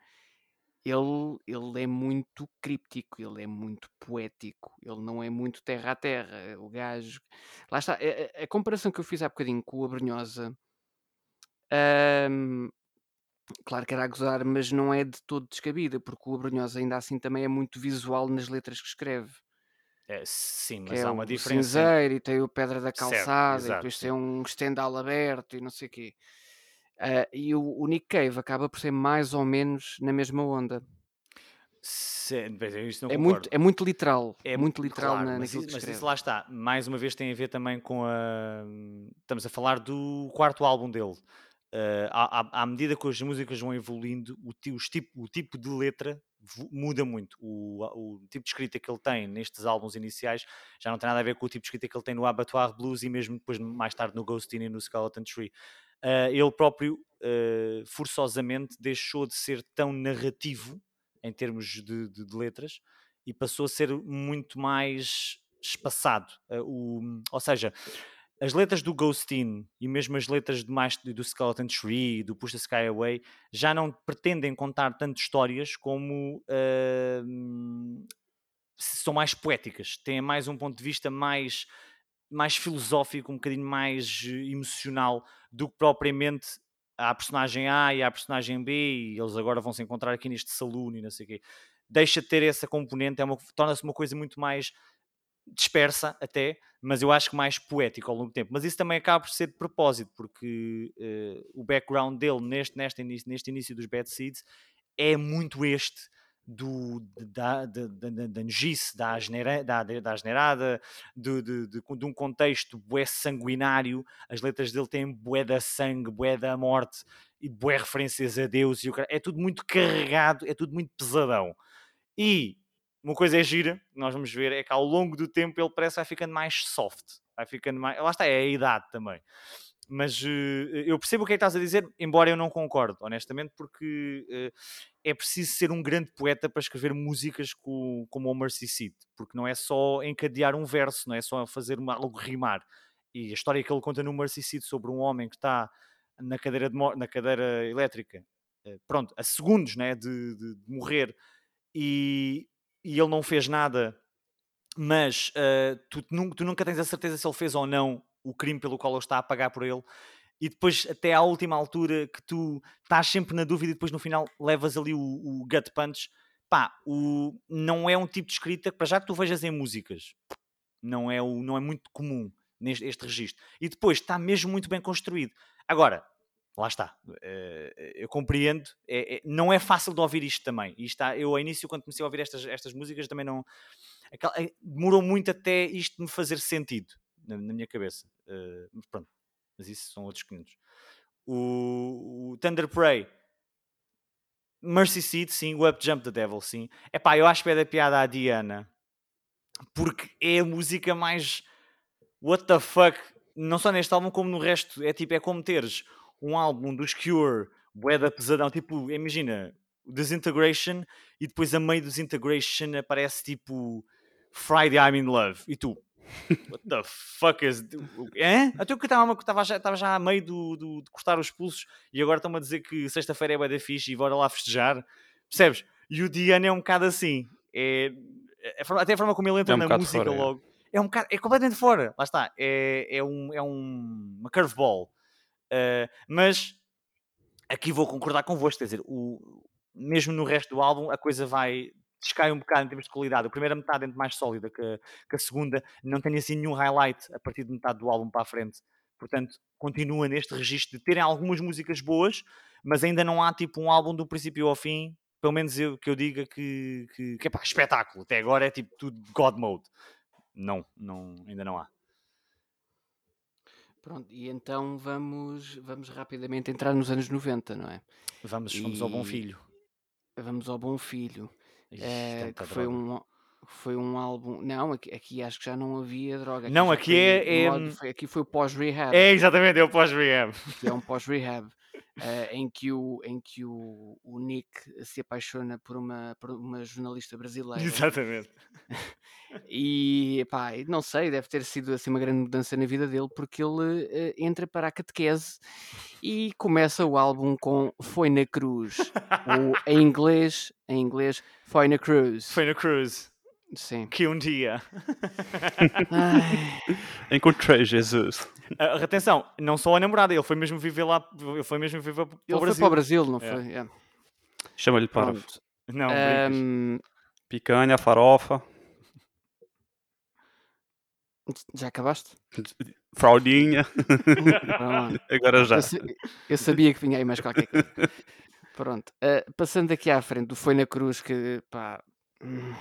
ele, ele é muito críptico, ele é muito poético, ele não é muito terra a terra. O gajo. Lá está, a, a comparação que eu fiz há bocadinho com o Abrunhosa, hum, claro que era a gozar, mas não é de todo descabida, porque o Abrunhosa ainda assim também é muito visual nas letras que escreve. É, sim, mas há é uma o diferença. cinzeiro e tem o pedra da calçada, certo, e depois tem um estendal aberto e não sei o quê. Uh, e o, o, Nick Cave acaba por ser mais ou menos na mesma onda. Sim, é, muito, é muito literal. É muito literal claro, na, mas, isso, mas isso lá está. Mais uma vez tem a ver também com a. Estamos a falar do quarto álbum dele. Uh, à, à, medida que as músicas vão evoluindo, o, tipo, o tipo de letra muda muito. O, o, tipo de escrita que ele tem nestes álbuns iniciais já não tem nada a ver com o tipo de escrita que ele tem no Abattoir Blues e mesmo depois mais tarde no Ghostin e no Skeleton Tree uh, ele próprio uh, forçosamente deixou de ser tão narrativo em termos de, de, de letras e passou a ser muito mais espaçado. Uh, o, ou seja, as letras do Ghostin e mesmo as letras de mais, do Skeleton Tree, do Push the Sky Away, já não pretendem contar tanto histórias como uh, são mais poéticas, têm mais um ponto de vista mais mais filosófico, um bocadinho mais emocional do que propriamente a personagem A e a personagem B e eles agora vão se encontrar aqui neste saloon e não sei o quê. Deixa de ter essa componente, é torna-se uma coisa muito mais dispersa até, mas eu acho que mais poético ao longo do tempo. Mas isso também acaba por ser de propósito, porque uh, o background dele neste, neste, neste início dos Bad Seeds é muito este do, da, da, da, da nojice, da, da, da de, de, de, de, um contexto bué sanguinário. As letras dele têm bué da sangue, bué da morte e bué referências a Deus. E o, é tudo muito carregado, é tudo muito pesadão. E uma coisa é gira, nós vamos ver, é que ao longo do tempo ele parece que vai ficando mais soft, vai ficando mais. Lá está, é a idade também. Mas uh, eu percebo o que é que estás a dizer, embora eu não concorde, honestamente, porque uh, é preciso ser um grande poeta para escrever músicas com, como o Mercy Seat, porque não é só encadear um verso, não é só fazer algo rimar. E a história que ele conta no Mercy Seat sobre um homem que está na cadeira, de, na cadeira elétrica, uh, pronto, a segundos né, de, de, de morrer, e, e ele não fez nada, mas uh, tu, tu, nunca tens a certeza se ele fez ou não o crime pelo qual ele está a pagar por ele. E depois, até à última altura, que tu estás sempre na dúvida e depois no final levas ali o, o gut punch. Pá, o, não é um tipo de escrita que, para já que tu vejas em músicas, não é, o, não é muito comum neste este registro. E depois está mesmo muito bem construído. Agora, lá está, eh, eu compreendo, é, é, não é fácil de ouvir isto também. E está, eu, ao início, quando comecei a ouvir estas, estas músicas, também não. Aquela, eh, demorou muito até isto me fazer sentido na, na minha cabeça. Uh, pronto, mas isso são outros 500. O, o Thunder Prey, Mercy Seat, sim. O Up Jump the Devil, sim. É pá, eu acho que é da piada à Diana porque é a música mais what the fuck, não só neste álbum como no resto. É tipo, é como teres um álbum dos Cure, boeda pesadão, tipo, imagina, Disintegration, e depois a meio do Disintegration aparece tipo Friday I'm in Love, e tu, what the fuck is. Hã? Até que estava já, tava já a meio do, do, de cortar os pulsos e agora estão-me a dizer que sexta-feira é bué da fixe e bora lá festejar, percebes? E o Diana é um bocado assim, é, é, até a forma como ele entra é um na música fora, logo. É. é um bocado, é completamente fora, lá está, é, é, um, é um, uma curveball. Uh, mas aqui vou concordar convosco, quer dizer, o, mesmo no resto do álbum a coisa vai descai um bocado em termos de qualidade. A primeira metade é mais sólida que a, que a, segunda, não tem assim nenhum highlight a partir de metade do álbum para a frente. Portanto, continua neste registro de terem algumas músicas boas, mas ainda não há tipo um álbum do princípio ao fim, pelo menos eu, que eu diga que, que, que é pá, espetáculo. Até agora é tipo tudo God Mode. Não, não, ainda não há. Pronto, e então vamos, vamos rapidamente entrar nos anos 90, não é? Vamos, vamos ao Bom Filho. Vamos ao Bom Filho. Ixi, é, que foi um, foi um álbum. Não, aqui, aqui, acho que já não havia droga. Aqui não, aqui é. é... Foi, aqui foi o pós-rehab. É, exatamente, é o pós-rehab. é um pós-rehab. Uh, em que, o, em que o, o Nick se apaixona por uma, por uma jornalista brasileira. Exatamente. e pá, não sei, deve ter sido assim uma grande mudança na vida dele, porque ele uh, entra para a catequese e começa o álbum com Foi na Cruz, ou em inglês, em inglês, Foi na Cruz. Foi na Cruz. Sim. Que um dia. Encontrei Jesus. Uh, atenção, não só a namorada, ele foi mesmo viver lá, ele foi mesmo viver para ele o Brasil. foi para o Brasil, não foi? Yeah. Chama-lhe para. Não, um... Picanha, farofa. Já acabaste? Fraudinha. Agora já. Eu, eu, sabia que vinha aí mais qualquer coisa. Pronto. Uh, passando aqui à frente, Foi na Cruz que pá. Hum,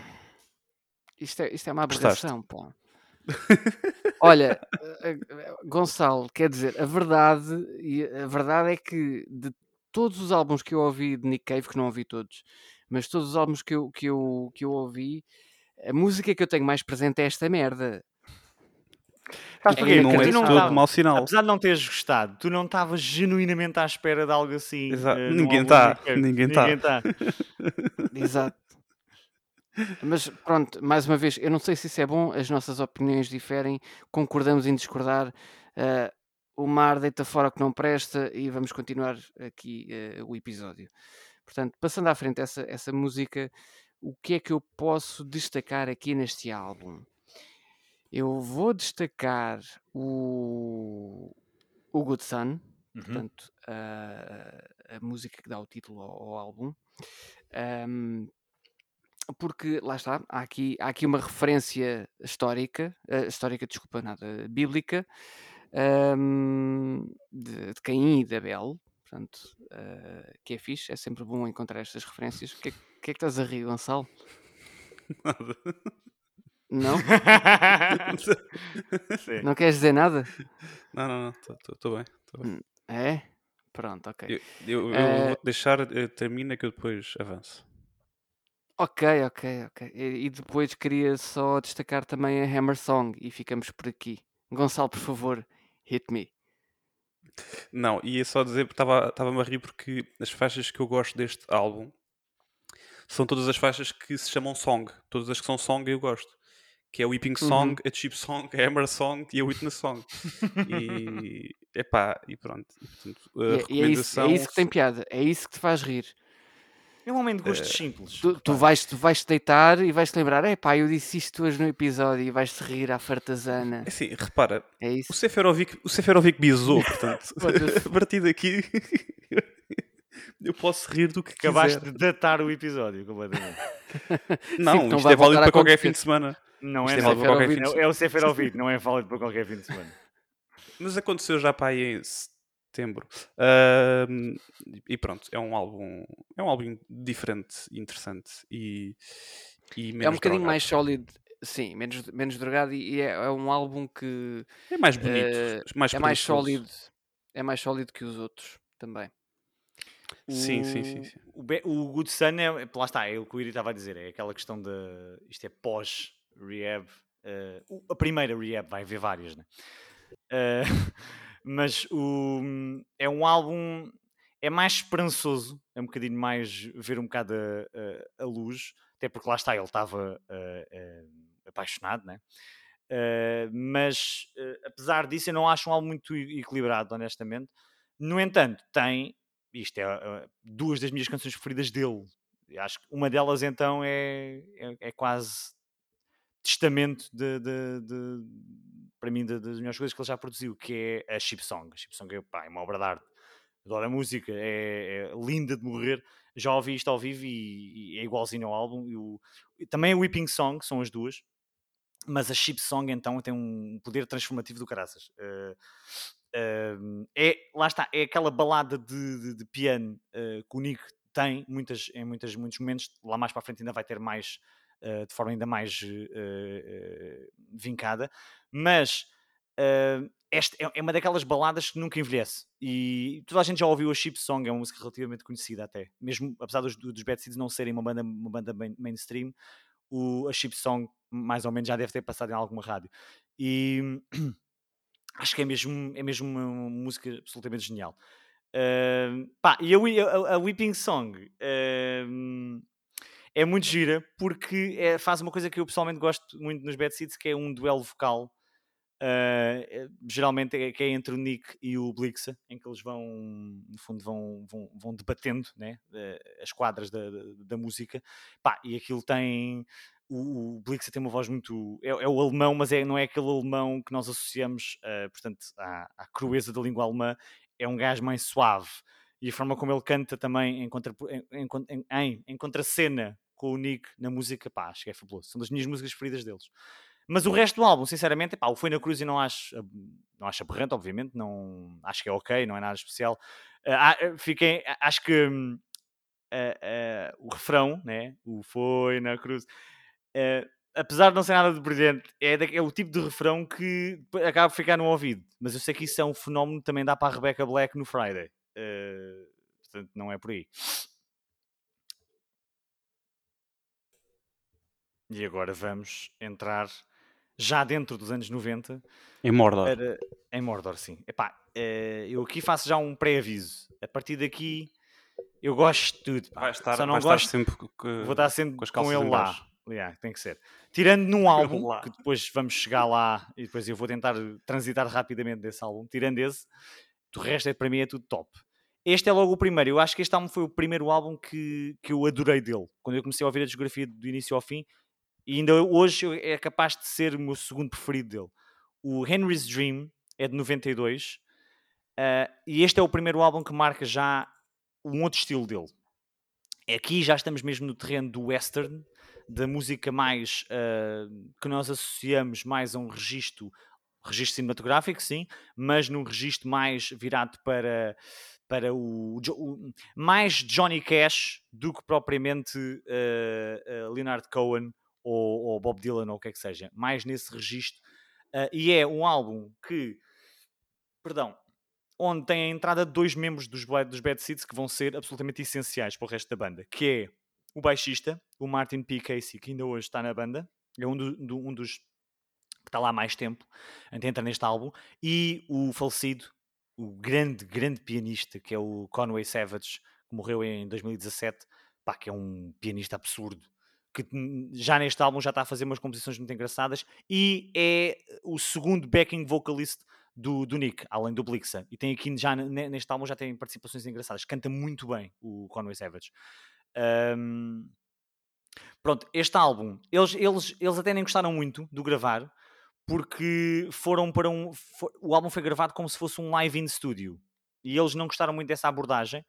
isto, é, isto é uma aberração, pá. Olha, eh, eh, Gonçalo, quer dizer, a verdade, a verdade é que de todos os álbuns que eu ouvi de Nick Cave, que não ouvi todos, mas todos os álbuns que eu, que eu, que eu ouvi, a música que eu tenho mais presente é esta merda. Sabes porquê? Não é não todo mau sinal. Apesar de não teres gostado, tu não estavas genuinamente à espera de algo assim. Uh, ninguém está. Ninguém está. Tá. Exato. Mas pronto, mais uma vez, eu não sei se isso é bom, as nossas opiniões diferem, concordamos em discordar. Uh, o mar deita fora que não presta e vamos continuar aqui uh, o episódio. Portanto, passando à frente essa, essa música, o que é que eu posso destacar aqui neste álbum? Eu vou destacar o, o Good Sun, uhum. portanto, a, a música que dá o título ao, ao álbum. Um, porque lá está, há aqui, há aqui uma referência histórica, uh, histórica, desculpa, nada, bíblica, um, de, de Caim e de Abel, portanto, uh, que é fixe, é sempre bom encontrar estas referências. O que, é, que é que estás a rir, Gonçalo? Nada. Não? não queres dizer nada? Não, não, não, estou bem, bem. Hum, é? Pronto, ok. Eu, eu, eu vou deixar, eh, termina que eu depois avanço. Ok, ok, ok. E, e depois queria só destacar também a Hammer Song e ficamos por aqui. Gonçalo, por favor, hit me. Não, ia só dizer estava-me a rir porque as faixas que eu gosto deste álbum são todas as faixas que se chamam song. Todas as que são song eu gosto. Que é o Weeping Song, uhum. a Cheap Song, a Hammer Song e a Witness Song. e, epá, e pronto. E, portanto, a e, recomendação... é, isso, é isso que tem piada. É isso que te faz rir. É um homem de gostos uh, simples. Tu, tu, vais, tu vais te deitar e vais te lembrar, é pá, eu disse isto hoje no episódio e vais te rir à fartazana. É assim, repara, é isso. o Seferovic, o Seferovic bisou, portanto, a partir daqui eu posso rir do que Acabaste quiser. de datar o episódio completamente. não, Sim, isto é válido para qualquer fim de semana. Não é, é, válido para qualquer fim de semana. é o Seferovic, não é válido para qualquer fim de semana. Mas aconteceu já para aí em setembro. Uh, e pronto, é um álbum, é um álbum diferente, interessante e, e menos É um bocadinho drogado. mais sólido, sim, menos, menos drogado e é, é um álbum que é mais bonito, uh, mais é mais sólido, é mais sólido que os outros também. Sim, o, sim, sim, sim. O, o Good Sun é, lá está, é o que o Iri estava a dizer, é aquela questão de isto é pós-rehab. Uh, a primeira rehab, vai haver várias, né? Uh, mas o, é um álbum é mais esperançoso, é um bocadinho mais ver um bocado a, a, a luz, até porque lá está, ele estava uh, uh, apaixonado, né? Uh, mas apesar disso, eu não acho um álbum muito equilibrado, honestamente. No entanto, tem, isto é duas das minhas canções preferidas dele. Acho que uma delas então é, é, é quase testamento de, de, de para mim, das melhores coisas que ele já produziu, que é a Chip Song. A Chip Song é, pá, é uma obra de arte. Adoro a música, é, é, linda de morrer. Já ouvi isto ao vivo e, e é igualzinho ao álbum. E o, também a Weeping Song, são as duas. Mas a Chip Song, então, tem um poder transformativo do caraças. Uh, uh, é, lá está, é aquela balada de, de, de piano uh, que o Nick tem muitas, em muitas, muitos momentos. Lá mais para a frente ainda vai ter mais uh, de forma ainda mais uh, vincada, mas esta é, é uma daquelas baladas que nunca envelhece e toda a gente já ouviu a Chip Song, é uma música relativamente conhecida até, mesmo apesar dos, dos Bad Seeds não serem uma banda, uma banda mainstream, o, a Chip Song mais ou menos já deve ter passado em alguma rádio e acho que é mesmo, é mesmo uma música absolutamente genial. Uh, pá, e a, a, a Weeping Song uh, é muito gira porque é, faz uma coisa que eu pessoalmente gosto muito nos Bad Seeds, que é um duelo vocal. Uh, geralmente é, que é entre o Nick e o Blixa, em que eles vão, no fundo, vão, vão, vão debatendo né, uh, as quadras da, da, da, música. Pá, e aquilo tem. O, o Blixa tem uma voz muito. É, é, o alemão, mas é, não é aquele alemão que nós associamos, uh, portanto, à, à crueza da língua alemã. É um gajo mais suave e a forma como ele canta também em, contra, em, em, em, em contracena com o Nick na música, pá, acho que é fabuloso. São das minhas músicas preferidas deles. Mas o resto do álbum, sinceramente, pá, o Foi na Cruz e não acho, não acho aberrante, obviamente, não, acho que é ok, não é nada especial. Uh, fiquei, acho que uh, uh, o refrão, né, o Foi na Cruz, apesar de não ser nada de brilhante, é, é, o tipo de refrão que acaba por ficar no ouvido. Mas eu sei que isso é um fenómeno que também dá para a Rebecca Black no Friday. Uh, portanto, não é por aí. E agora vamos entrar já dentro dos anos 90. Em Mordor. Para... Em Mordor, sim. Epá, uh, eu aqui faço já um pré-aviso. A partir daqui, eu gosto de tudo. Vai estar, Só não vai gosto, estar sempre que, vou estar sempre com, com ele lá. Yeah, tem que ser. Tirando num álbum, que depois vamos chegar lá e depois eu vou tentar transitar rapidamente desse álbum. Tirando esse, do resto é, para mim é tudo top. Este é logo o primeiro. Eu acho que este álbum foi o primeiro álbum que, que eu adorei dele. Quando eu comecei a ouvir a discografia do início ao fim, e ainda hoje é capaz de ser o meu segundo preferido dele. O Henry's Dream é de 92 uh, e este é o primeiro álbum que marca já um outro estilo dele. Aqui já estamos mesmo no terreno do western, da música mais uh, que nós associamos mais a um registro registro cinematográfico, sim, mas num registro mais virado para, para o, o mais Johnny Cash do que propriamente uh, uh, Leonard Cohen ou, ou, Bob Dylan ou o que é que seja, mais nesse registro. Uh, e é um álbum que, perdão, onde tem a entrada de dois membros dos, dos Bad Seeds que vão ser absolutamente essenciais para o resto da banda, que é o baixista, o Martin P. Casey, que ainda hoje está na banda, é um, do, do, um dos que está lá há mais tempo, entra neste álbum, e o falecido, o grande, grande pianista, que é o Conway Savage, que morreu em 2017, pá, que é um pianista absurdo, que já neste álbum já está a fazer umas composições muito engraçadas, e é o segundo backing vocalist do, do Nick, além do Blixa. E tem aqui já neste álbum já tem participações engraçadas. Canta muito bem o Conway Savage. Um, pronto, este álbum, eles, eles, eles até nem gostaram muito do gravar, porque foram para um. For, o álbum foi gravado como se fosse um live in studio. E eles não gostaram muito dessa abordagem.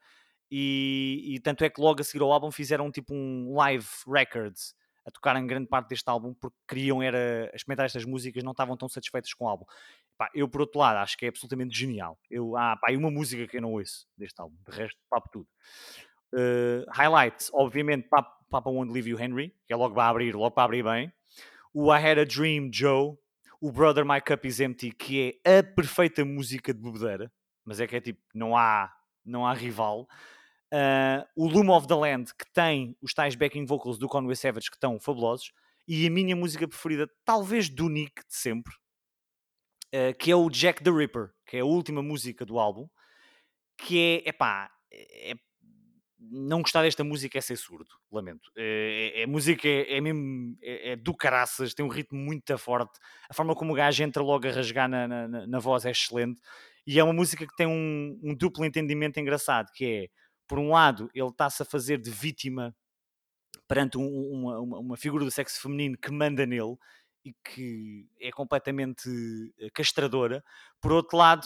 E, e tanto é que logo a seguir ao álbum fizeram tipo um live records a tocar em grande parte deste álbum porque queriam era experimentar estas músicas, não estavam tão satisfeitos com o álbum. Pá, eu, por outro lado, acho que é absolutamente genial. Eu, há pá, uma música que eu não ouço deste álbum, de resto, papo tudo. Uh, highlights, obviamente, Papa Won't Leave You Henry, que é logo para abrir, logo para abrir bem. O I Had a Dream Joe, o Brother My Cup Is Empty, que é a perfeita música de bebedeira, mas é que é tipo, não há, não há rival. Uh, o Loom of the Land, que tem os tais backing vocals do Conway Savage, que estão fabulosos. E a minha música preferida, talvez do Nick de sempre, uh, que é o Jack the Ripper, que é a última música do álbum, que é, epá, é, não gostar desta música é ser surdo, lamento. É, é, é música é, é mesmo é, é, do caraças, tem um ritmo muito forte. A forma como o gajo entra logo a rasgar na, na, na voz é excelente. E é uma música que tem um, um, duplo entendimento engraçado, que é, por um lado, ele está-se a fazer de vítima perante um, uma, uma, figura do sexo feminino que manda nele e que é completamente eh, castradora. Por outro lado,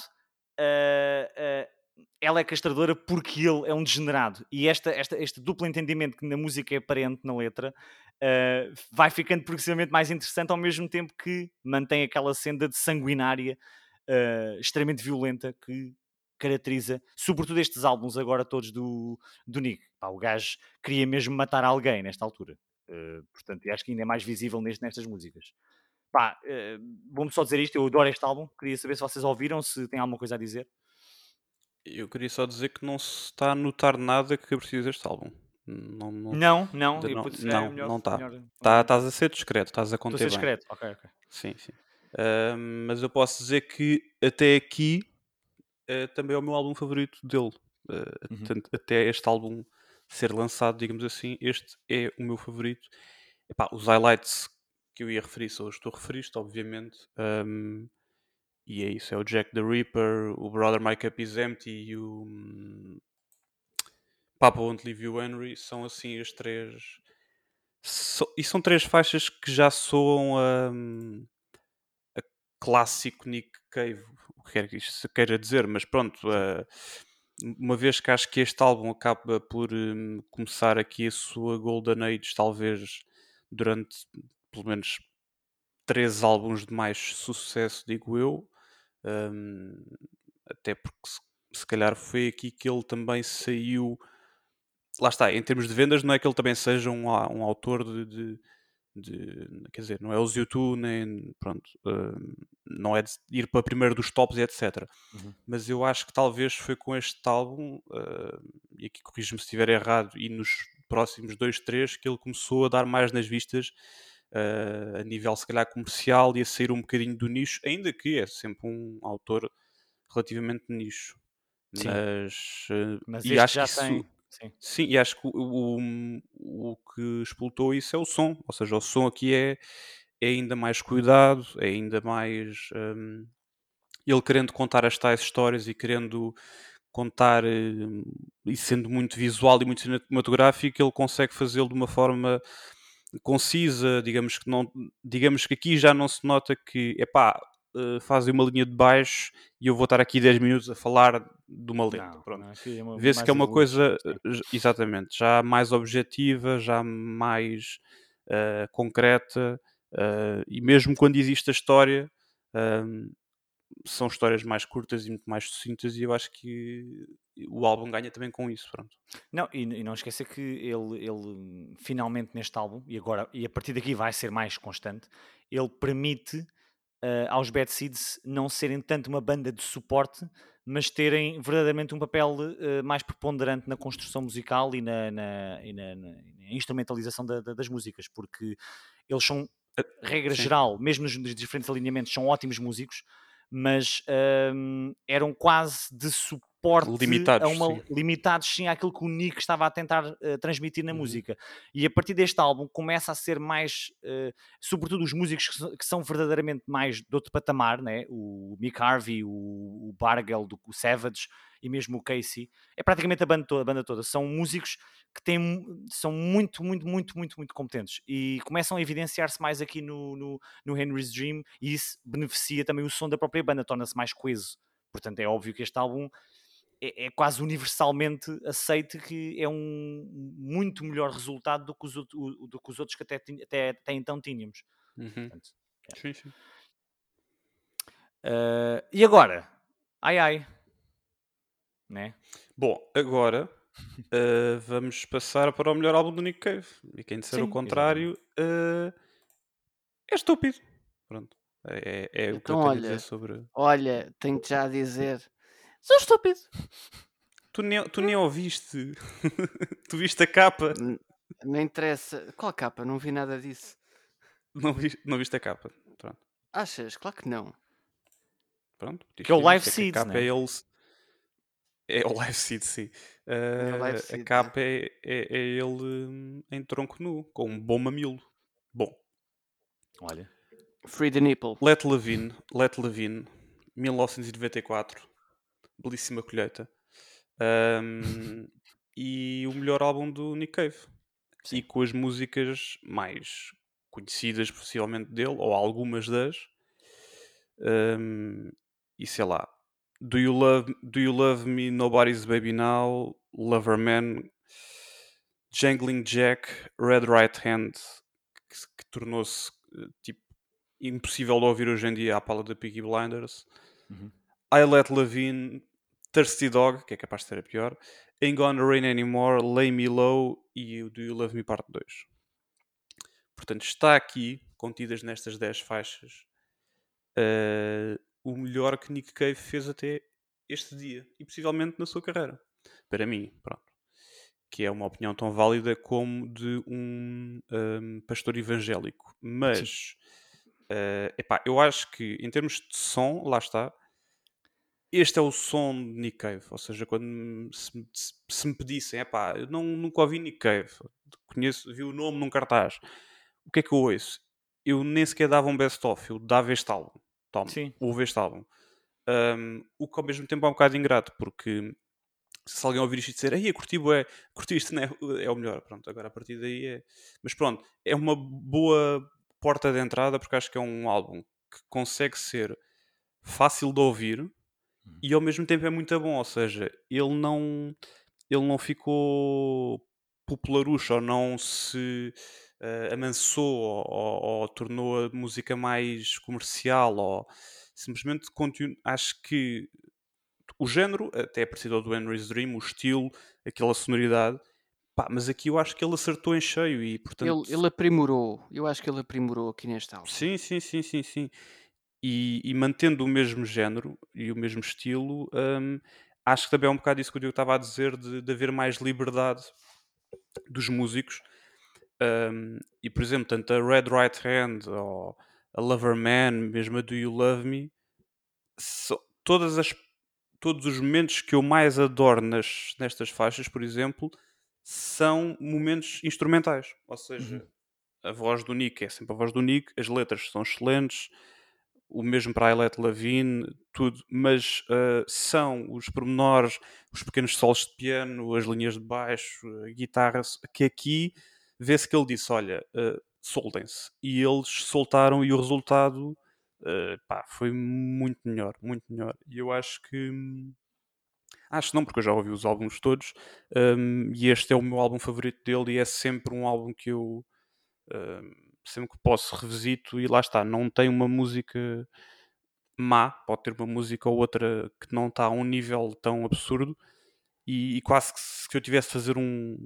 uh, uh, ela é castradora porque ele é um degenerado. E esta, esta, este duplo entendimento que na música é aparente na letra uh, vai ficando progressivamente mais interessante ao mesmo tempo que mantém aquela senda de sanguinária extremamente violenta que caracteriza, sobretudo estes álbuns agora todos do, do Nick. Pá, o gajo queria mesmo matar alguém nesta altura. Uh, portanto, e acho que ainda é mais visível neste, nestas músicas. Pá, vou-me só dizer isto, eu adoro este álbum. Queria saber se vocês ouviram, se têm alguma coisa a dizer. Eu queria só dizer que não se está a notar nada que precisa deste álbum. Não, não, não, não, não, não, melhor, não está. Tá, estás a ser discreto, estás a conter Estou a ser discreto, ok, ok. Sim, sim. Uh, mas eu posso dizer que até aqui uh, também é o meu álbum favorito dele. Uh, uhum. até este álbum ser lançado, digamos assim, este é o meu favorito. Epá, os highlights que eu ia referir são os que tu referiste, obviamente. Um, e é isso, é o Jack the Ripper, o Brother My Cup Is Empty e o hum, Papa Won't Leave You Henry. São assim as três. So... e são três faixas que já soam a, a clássico Nick Cave, que quer que isto se queira dizer, mas pronto. Uh, uma vez que acho que este álbum acaba por um, começar aqui a sua Golden Age, talvez durante pelo menos três álbuns de mais sucesso, digo eu. Um, até porque se, se, calhar foi aqui que ele também saiu. Lá está, em termos de vendas, não é que ele também seja um, um autor de, de, de, Quer dizer, não é os YouTube, nem. Pronto. não é de ir para primeiro dos tops e etc. Uhum. Mas eu acho que talvez foi com este álbum, uh, e aqui corrijo-me se estiver errado, e nos próximos dois, três, que ele começou a dar mais nas vistas uh, a nível se calhar comercial e a sair um bocadinho do nicho, ainda que é sempre um autor relativamente nicho. Sim. Mas, uh, Mas e acho que isso, tem... Sim. Sim, e acho que o, o, o, que explotou isso é o som, ou seja, o som aqui é, é ainda mais cuidado, é ainda mais um, ele querendo contar as tais histórias e querendo contar hum, e sendo muito visual e muito cinematográfico, ele consegue fazê-lo de uma forma concisa, digamos que não, digamos que aqui já não se nota que, epá, uh, fazem uma linha de baixo e eu vou estar aqui 10 minutos a falar de uma letra. É Vê-se que é uma coisa. Eh, exatamente, já mais objetiva, já mais uh, concreta, e mesmo quando existe a história, um, são histórias mais curtas e muito mais sucintas e eu acho que o álbum ganha também com isso, pronto. Não, e, e não esquecer que ele, ele finalmente neste álbum, e agora e a partir daqui vai ser mais constante, ele permite uh, aos Bad Seeds não serem tanto uma banda de suporte, mas terem verdadeiramente um papel uh, mais preponderante na construção musical e na, na, e na, na instrumentalização da, da, das músicas, porque eles são, regra Sim. geral, mesmo nos, nos diferentes alinhamentos, são ótimos músicos, mas um, eram quase de suporte limitados, a uma, sim. limitados sim àquilo que o Nick estava a tentar uh, transmitir na uhum. música. E a partir deste álbum começa a ser mais, uh, sobretudo os músicos que, que, são verdadeiramente mais de outro patamar, né? o Mick Harvey, o, o Bargel, do, o Savage e mesmo o Casey, é praticamente a banda toda, a banda toda. São músicos que têm, são muito, muito, muito, muito, muito competentes e começam a evidenciar-se mais aqui no, no, no Henry's Dream e isso beneficia também o som da própria banda, torna-se mais coeso. Portanto, é óbvio que este álbum é, é, quase universalmente aceito que é um muito melhor resultado do que os, do que os outros que até, até, até então tínhamos. Uhum. Portanto, é. Sim, sim. Uh, e agora? Ai ai. Né? Bom, agora uh, vamos passar para o melhor álbum do Nick Cave. E quem disser Sim, o contrário uh, é estúpido. Pronto. É, é, é o que então, eu tenho olha, a dizer sobre. Olha, tenho-te já a dizer. Sou estúpido. Tu nem, tu nem ouviste. tu viste a capa. Não, não interessa. Qual capa? Não vi nada disso. Não, vi, não viste a capa. Pronto. Achas? Claro que não. Pronto. Que é o Live Seeds, a capa né? é eles. É o Live Seed, sim. Uh, é live seed, a capa é, é, é, ele hum, em tronco nu, com um bom mamilo. Bom. Olha. Free the nipple. Let Levine, Let Levine, 1994. Belíssima colheita. Um, e o melhor álbum do Nick Cave. Sim. E com as músicas mais conhecidas, possivelmente, dele, ou algumas das. Um, e sei lá, Do You Love, Do you love Me, Nobody's Baby Now, Lover Man, Jangling Jack, Red Right Hand, que, que tornou-se eh, tipo impossível de ouvir hoje em dia à pala da Peaky Blinders. Uhum. I Let Levine, Thirsty Dog, que é capaz de ser a pior, Ain't Gonna Rain Anymore, Lay Me Low e o Do You Love Me Parte 2. Portanto, está aqui, contidas nestas 10 faixas, uh, o melhor que Nick Cave fez até este dia e possivelmente na sua carreira. Para mim, pronto. Que é uma opinião tão válida como de um, um pastor evangélico. Mas, uh, epá, eu acho que em termos de som, lá está, este é o som de Nick Cave. Ou seja, quando se, se, se me pedissem, epá, eu não, nunca ouvi Nick Cave, conheço, vi o nome num cartaz, o que é que eu ouço? Eu nem sequer dava um best-of, eu dava este álbum. Toma, Sim. ouve este álbum. Um, o que ao mesmo tempo é um bocado ingrato, porque se alguém ouvir isto e dizer, aí, curti, é, curti isto, né? é o melhor. Pronto, agora a partir daí é. Mas pronto, é uma boa porta de entrada, porque acho que é um álbum que consegue ser fácil de ouvir hum. e ao mesmo tempo é muito bom. Ou seja, ele não, ele não ficou popularucho ou não se uh, amansou ou, ou, ou, tornou a música mais comercial ou simplesmente acho que o género até é parecido ao do Henry's Dream, o estilo, aquela sonoridade Pá, mas aqui eu acho que ele acertou em cheio e portanto... Ele, ele aprimorou, eu acho que ele aprimorou aqui neste álbum. Sim, sim, sim, sim, sim. E, e mantendo o mesmo género e o mesmo estilo, hum, acho que também é um bocado isso que o Diogo estava a dizer, de, de haver mais liberdade dos músicos um, e por exemplo, tanto a Red Right Hand ou a Lover Man, mesmo a Do You Love Me, so, todas as, todos os momentos que eu mais adoro nas, nestas faixas, por exemplo, são momentos instrumentais. Ou seja, uhum. a voz do Nick é sempre a voz do Nick, as letras são excelentes, o mesmo para a Let Lavigne, tudo, mas uh, são os pormenores, os pequenos solos de piano, as linhas de baixo, a guitarra, que aqui vê-se que ele disse: Olha, uh, soltem-se. E eles soltaram e o resultado uh, pá, foi muito melhor, muito melhor. E eu acho que. Acho não, porque eu já ouvi os álbuns todos um, e este é o meu álbum favorito dele e é sempre um álbum que eu um, sempre que posso revisito e lá está, não tem uma música má, pode ter uma música ou outra que não está a um nível tão absurdo, e, e quase que se eu tivesse de fazer um.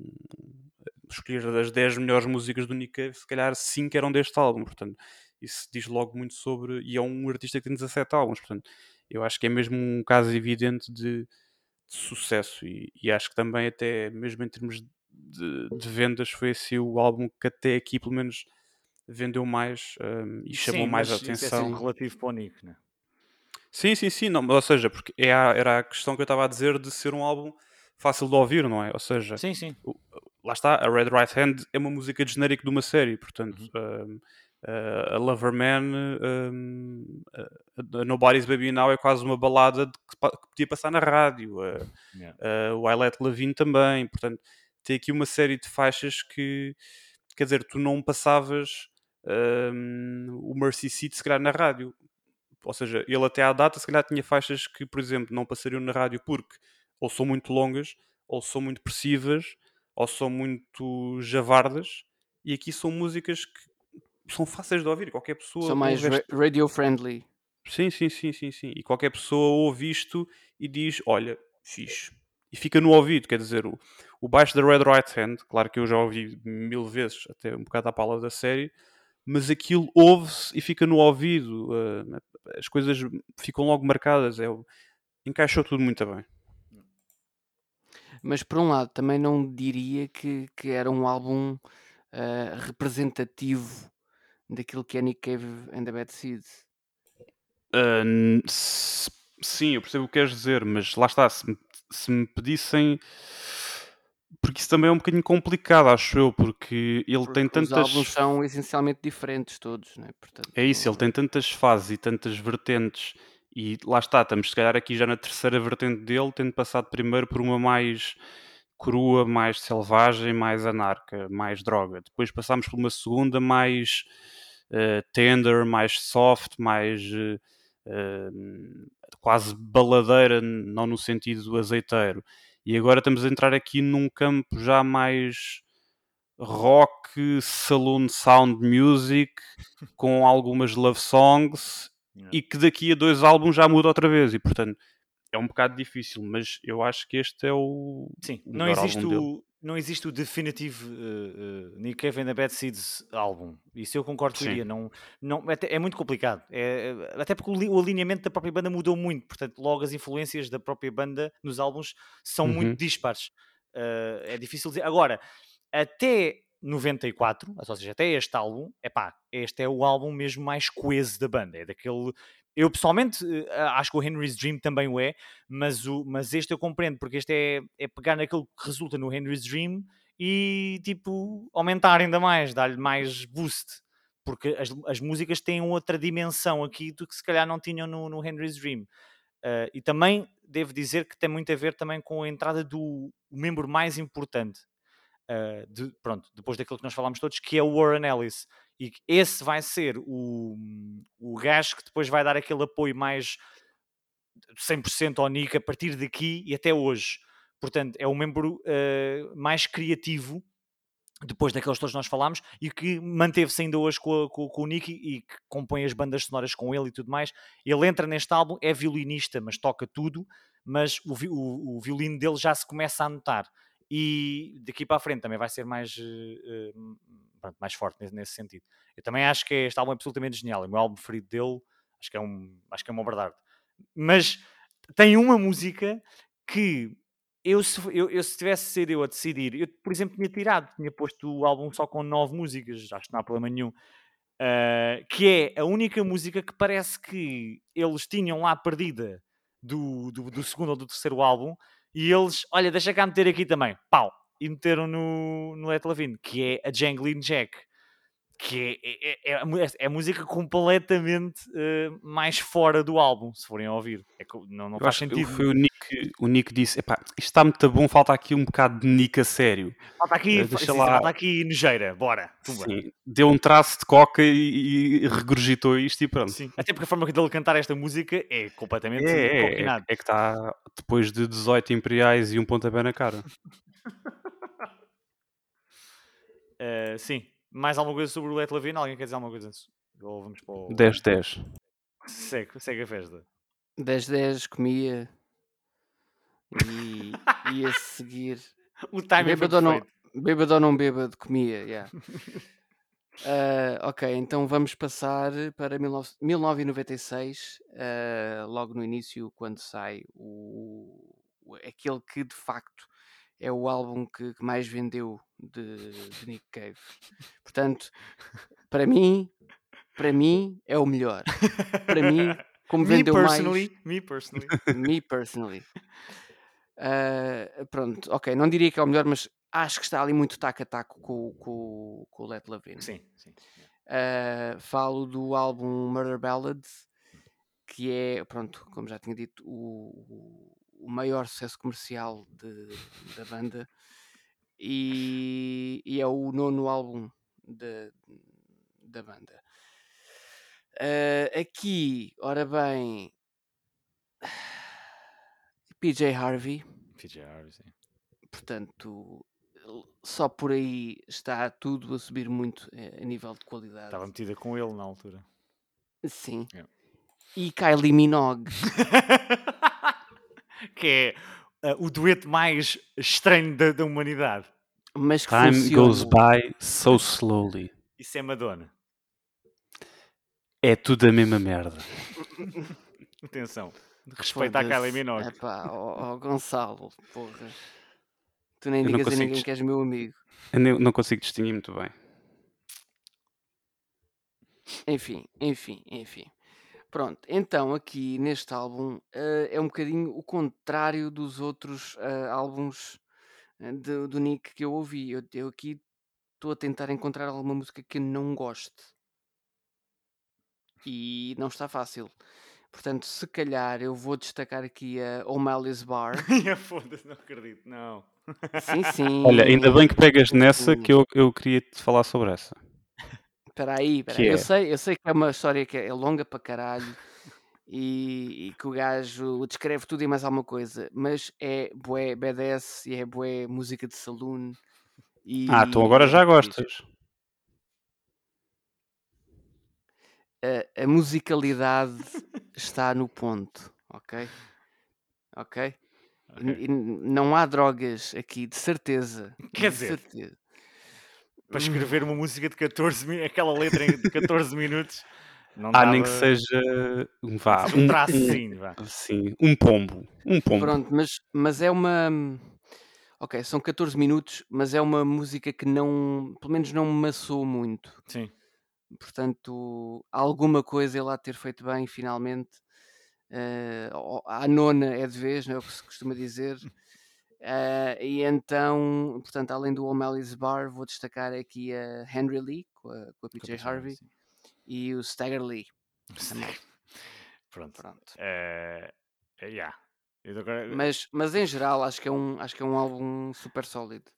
escolher as 10 melhores músicas do Nick Cave, se calhar 5 eram deste álbum, portanto, isso diz logo muito sobre. E é um artista que tem 17 álbuns, portanto, eu acho que é mesmo um caso evidente de, de sucesso, e, e, acho que também, até mesmo em termos de, de, vendas, foi assim o álbum que até aqui, pelo menos, vendeu mais um, e chamou Sim, mais a mas isso é atenção. relativo para o Nick, né? Sim, sim, sim, não, ou seja, porque é a- era a questão que eu estava a dizer de ser um álbum fácil de ouvir, não é? Ou seja, Sim, sim. o- lá está, a Red Right Hand é uma música de genérico de uma série, portanto, Uhum. um, uh, a Lover Man, um, a- a Nobody's Baby Now é quase uma balada de que, que podia passar na rádio, uh, Yeah. uh, o I Let Levine também, portanto, tem aqui uma série de faixas que, quer dizer, tu não passavas um, o Mercy Seat se calhar na rádio, ou seja, ele até à data se calhar tinha faixas que, por exemplo, não passariam na rádio porque ou são muito longas, ou são muito pressivas, ou são muito javardas, e aqui são músicas que são fáceis de ouvir, qualquer pessoa São mais ouve ra- esta- radio friendly. Sim, sim, sim, sim, sim. E qualquer pessoa ouve isto e diz, olha, fixe. E fica no ouvido, quer dizer, o, o baixo da Red Right Hand, claro que eu já ouvi mil vezes, até um bocado à pala da série, mas aquilo ouve-se e fica no ouvido, uh, as coisas ficam logo marcadas, é, encaixou tudo muito bem. Mas por um lado, também não diria que, que era um álbum ah, representativo daquilo que é Nick Cave and the Bad Seeds. Uh, sim, eu percebo o que queres dizer, mas lá está, se me, se me pedissem. Porque isso também é um bocadinho complicado, acho eu, porque ele tem Porque os tantas. álbuns são essencialmente diferentes todos, né? Portanto, É isso, ele tem tantas fases e tantas vertentes, e lá está, estamos se calhar aqui já na terceira vertente dele, tendo passado primeiro por uma mais crua, mais selvagem, mais anarca, mais droga. Depois passámos por uma segunda mais eh, tender, mais soft, mais eh, quase baladeira, não no sentido azeiteiro. E agora estamos a entrar aqui num campo já mais rock, saloon sound music, com algumas love songs, Yeah. e que daqui a dois álbuns já muda outra vez. E portanto é um bocado difícil, mas eu acho que este é o, Sim, não existe o, não existe o definitive uh, uh, Nick Cave and the Bad Seeds álbum. Isso eu concordo com iria. Não, não, é, é muito complicado. É, é- até porque o, o alinhamento da própria banda mudou muito. Portanto, logo as influências da própria banda nos álbuns são Uhum. muito dispares. Uh, é difícil dizer. Agora, até 94, ou seja, até este álbum, epá, este é o álbum mesmo mais coeso da banda. É daquele. Eu pessoalmente eh, acho que o Henry's Dream também o é, mas, o, mas este eu compreendo, porque este é, é pegar naquilo que resulta no Henry's Dream e tipo aumentar ainda mais, dar-lhe mais boost. Porque as, as músicas têm outra dimensão aqui do que se calhar não tinham no, no Henry's Dream. Uh, e também devo dizer que tem muito a ver também com a entrada do membro mais importante uh, de- pronto, depois daquilo que nós falámos todos, que é o Warren Ellis. E esse vai ser o, o gajo que depois vai dar aquele apoio mais 100% ao Nick a partir daqui e até hoje. Portanto, é o membro uh, mais criativo depois daqueles todos nós falámos e que manteve-se ainda hoje com, a- com- com o Nick e que compõe as bandas sonoras com ele e tudo mais. Ele entra neste álbum, é violinista, mas toca tudo, mas o, o- o violino dele já se começa a notar. E daqui para a frente também vai ser mais, eh, pronto, mais forte nesse, nesse sentido. Eu também acho que este álbum é absolutamente genial. É o meu álbum preferido dele, acho que é, um, acho que é uma verdade. Mas tem uma música que eu se, eu, eu se tivesse de ser eu a decidir, eu, por exemplo, tinha tirado, tinha posto o álbum só com nove músicas, acho que não há problema nenhum. Uh, que é a única música que parece que eles tinham lá perdida do, do, do segundo ou do terceiro álbum e eles, olha, deixa cá meter aqui também, pau, e meteram no, no Lavigne, que é a Jangling Jack, que é, é, é, é música completamente uh, mais fora do álbum, se forem a ouvir. É que não, não faz que sentido. foi o Nick, o Nick disse: Epá, isto está muito bom, falta aqui um bocado de Nick a sério. Falta aqui, Eh, deixa sim, lá- falta aqui nojeira, bora. Sim, deu um traço de coca e, e regurgitou isto e pronto. Sim. Até porque a forma dele cantar esta música é completamente É, é, é, é que está depois de 18 imperiais e um pontapé na cara. Uh, sim. Mais alguma coisa sobre o Let Lavigne? Alguém quer dizer alguma coisa? Ou vamos para o... 10-10. Segue, segue a festa. 10-10 comia e ia seguir. O timing foi Bêbado ou não, bêbado ou não bêbado, comia, yeah. Ah, ok, então vamos passar para 19 1996, ah, logo no início, quando sai o, o- aquele que de facto é o álbum que, que mais vendeu de, de Nick Cave. Portanto, para mim, para mim é o melhor. Para mim, como me vendeu mais, personally, me personally. me personally. Ah, pronto, ok, não diria que é o melhor, mas acho que está ali muito taco a taco com, com, com o Let Love In. Sim, sim. Uh, falo do álbum Murder Ballads, que é, pronto, como já tinha dito, o, o maior sucesso comercial de- da banda e, e é o nono álbum da, da banda. Uh, aqui, ora bem, PJ Harvey, PJ Harvey, sim. portanto, só por aí está tudo a subir muito eh, a nível de qualidade. Estava metida com ele na altura. Sim. Yeah. E Kylie Minogue. que é ah, o dueto mais estranho da, da humanidade. Mas que Time funciona. goes by so slowly. Isso é Madonna. É tudo a mesma merda. Atenção. Respeita a Kylie. Minogue. Epá, ó, ó, Gonçalo, porra. Tu nem Eu digas a ninguém que és meu amigo. Eu não consigo distinguir muito bem. Enfim, enfim, enfim. Pronto, então aqui neste álbum eh, é um bocadinho o contrário dos outros eh, álbuns eh, do, do Nick que eu ouvi. Eu, eu aqui estou a tentar encontrar alguma música que eu não goste. E não está fácil. Portanto, se calhar eu vou destacar aqui a O'Malley's Bar. Foda-se, não acredito. Não. Sim, sim. Olha, ainda bem que pegas nessa que eu, eu queria te falar sobre essa. Espera aí, espera aí. Eu é? sei, eu sei que é uma história que é longa para caralho e, e que o gajo descreve tudo e mais alguma coisa, mas é bué BDS e é bué música de saloon. E, Ah, então agora já é gostas. A, a musicalidade está no ponto, ok? Ok? E não há drogas aqui, de certeza. Quer de dizer, certeza. Para escrever uma música de 14 minutos, aquela letra em- de 14 minutos, não Ah, dava nem que seja um vá, um um, tracinho, vá. sim, um pombo. Um pombo. Pronto, mas, mas é uma. Ok, são 14 minutos, mas é uma música que não. Pelo menos não me maçou muito. Sim. Portanto, alguma coisa ele há de ter feito bem, finalmente. Eh, ó- à nona é de vez, não é o que se costuma dizer. Eh, e então, portanto, além do O'Malley's Bar, vou destacar aqui a Henry Lee, com a, com a PJ Harvey, sim. e o Stagger Lee. Pronto. Pronto. Eh, eh, yeah. Agora- Mas, mas em geral, acho que, é um, acho que é um álbum super sólido.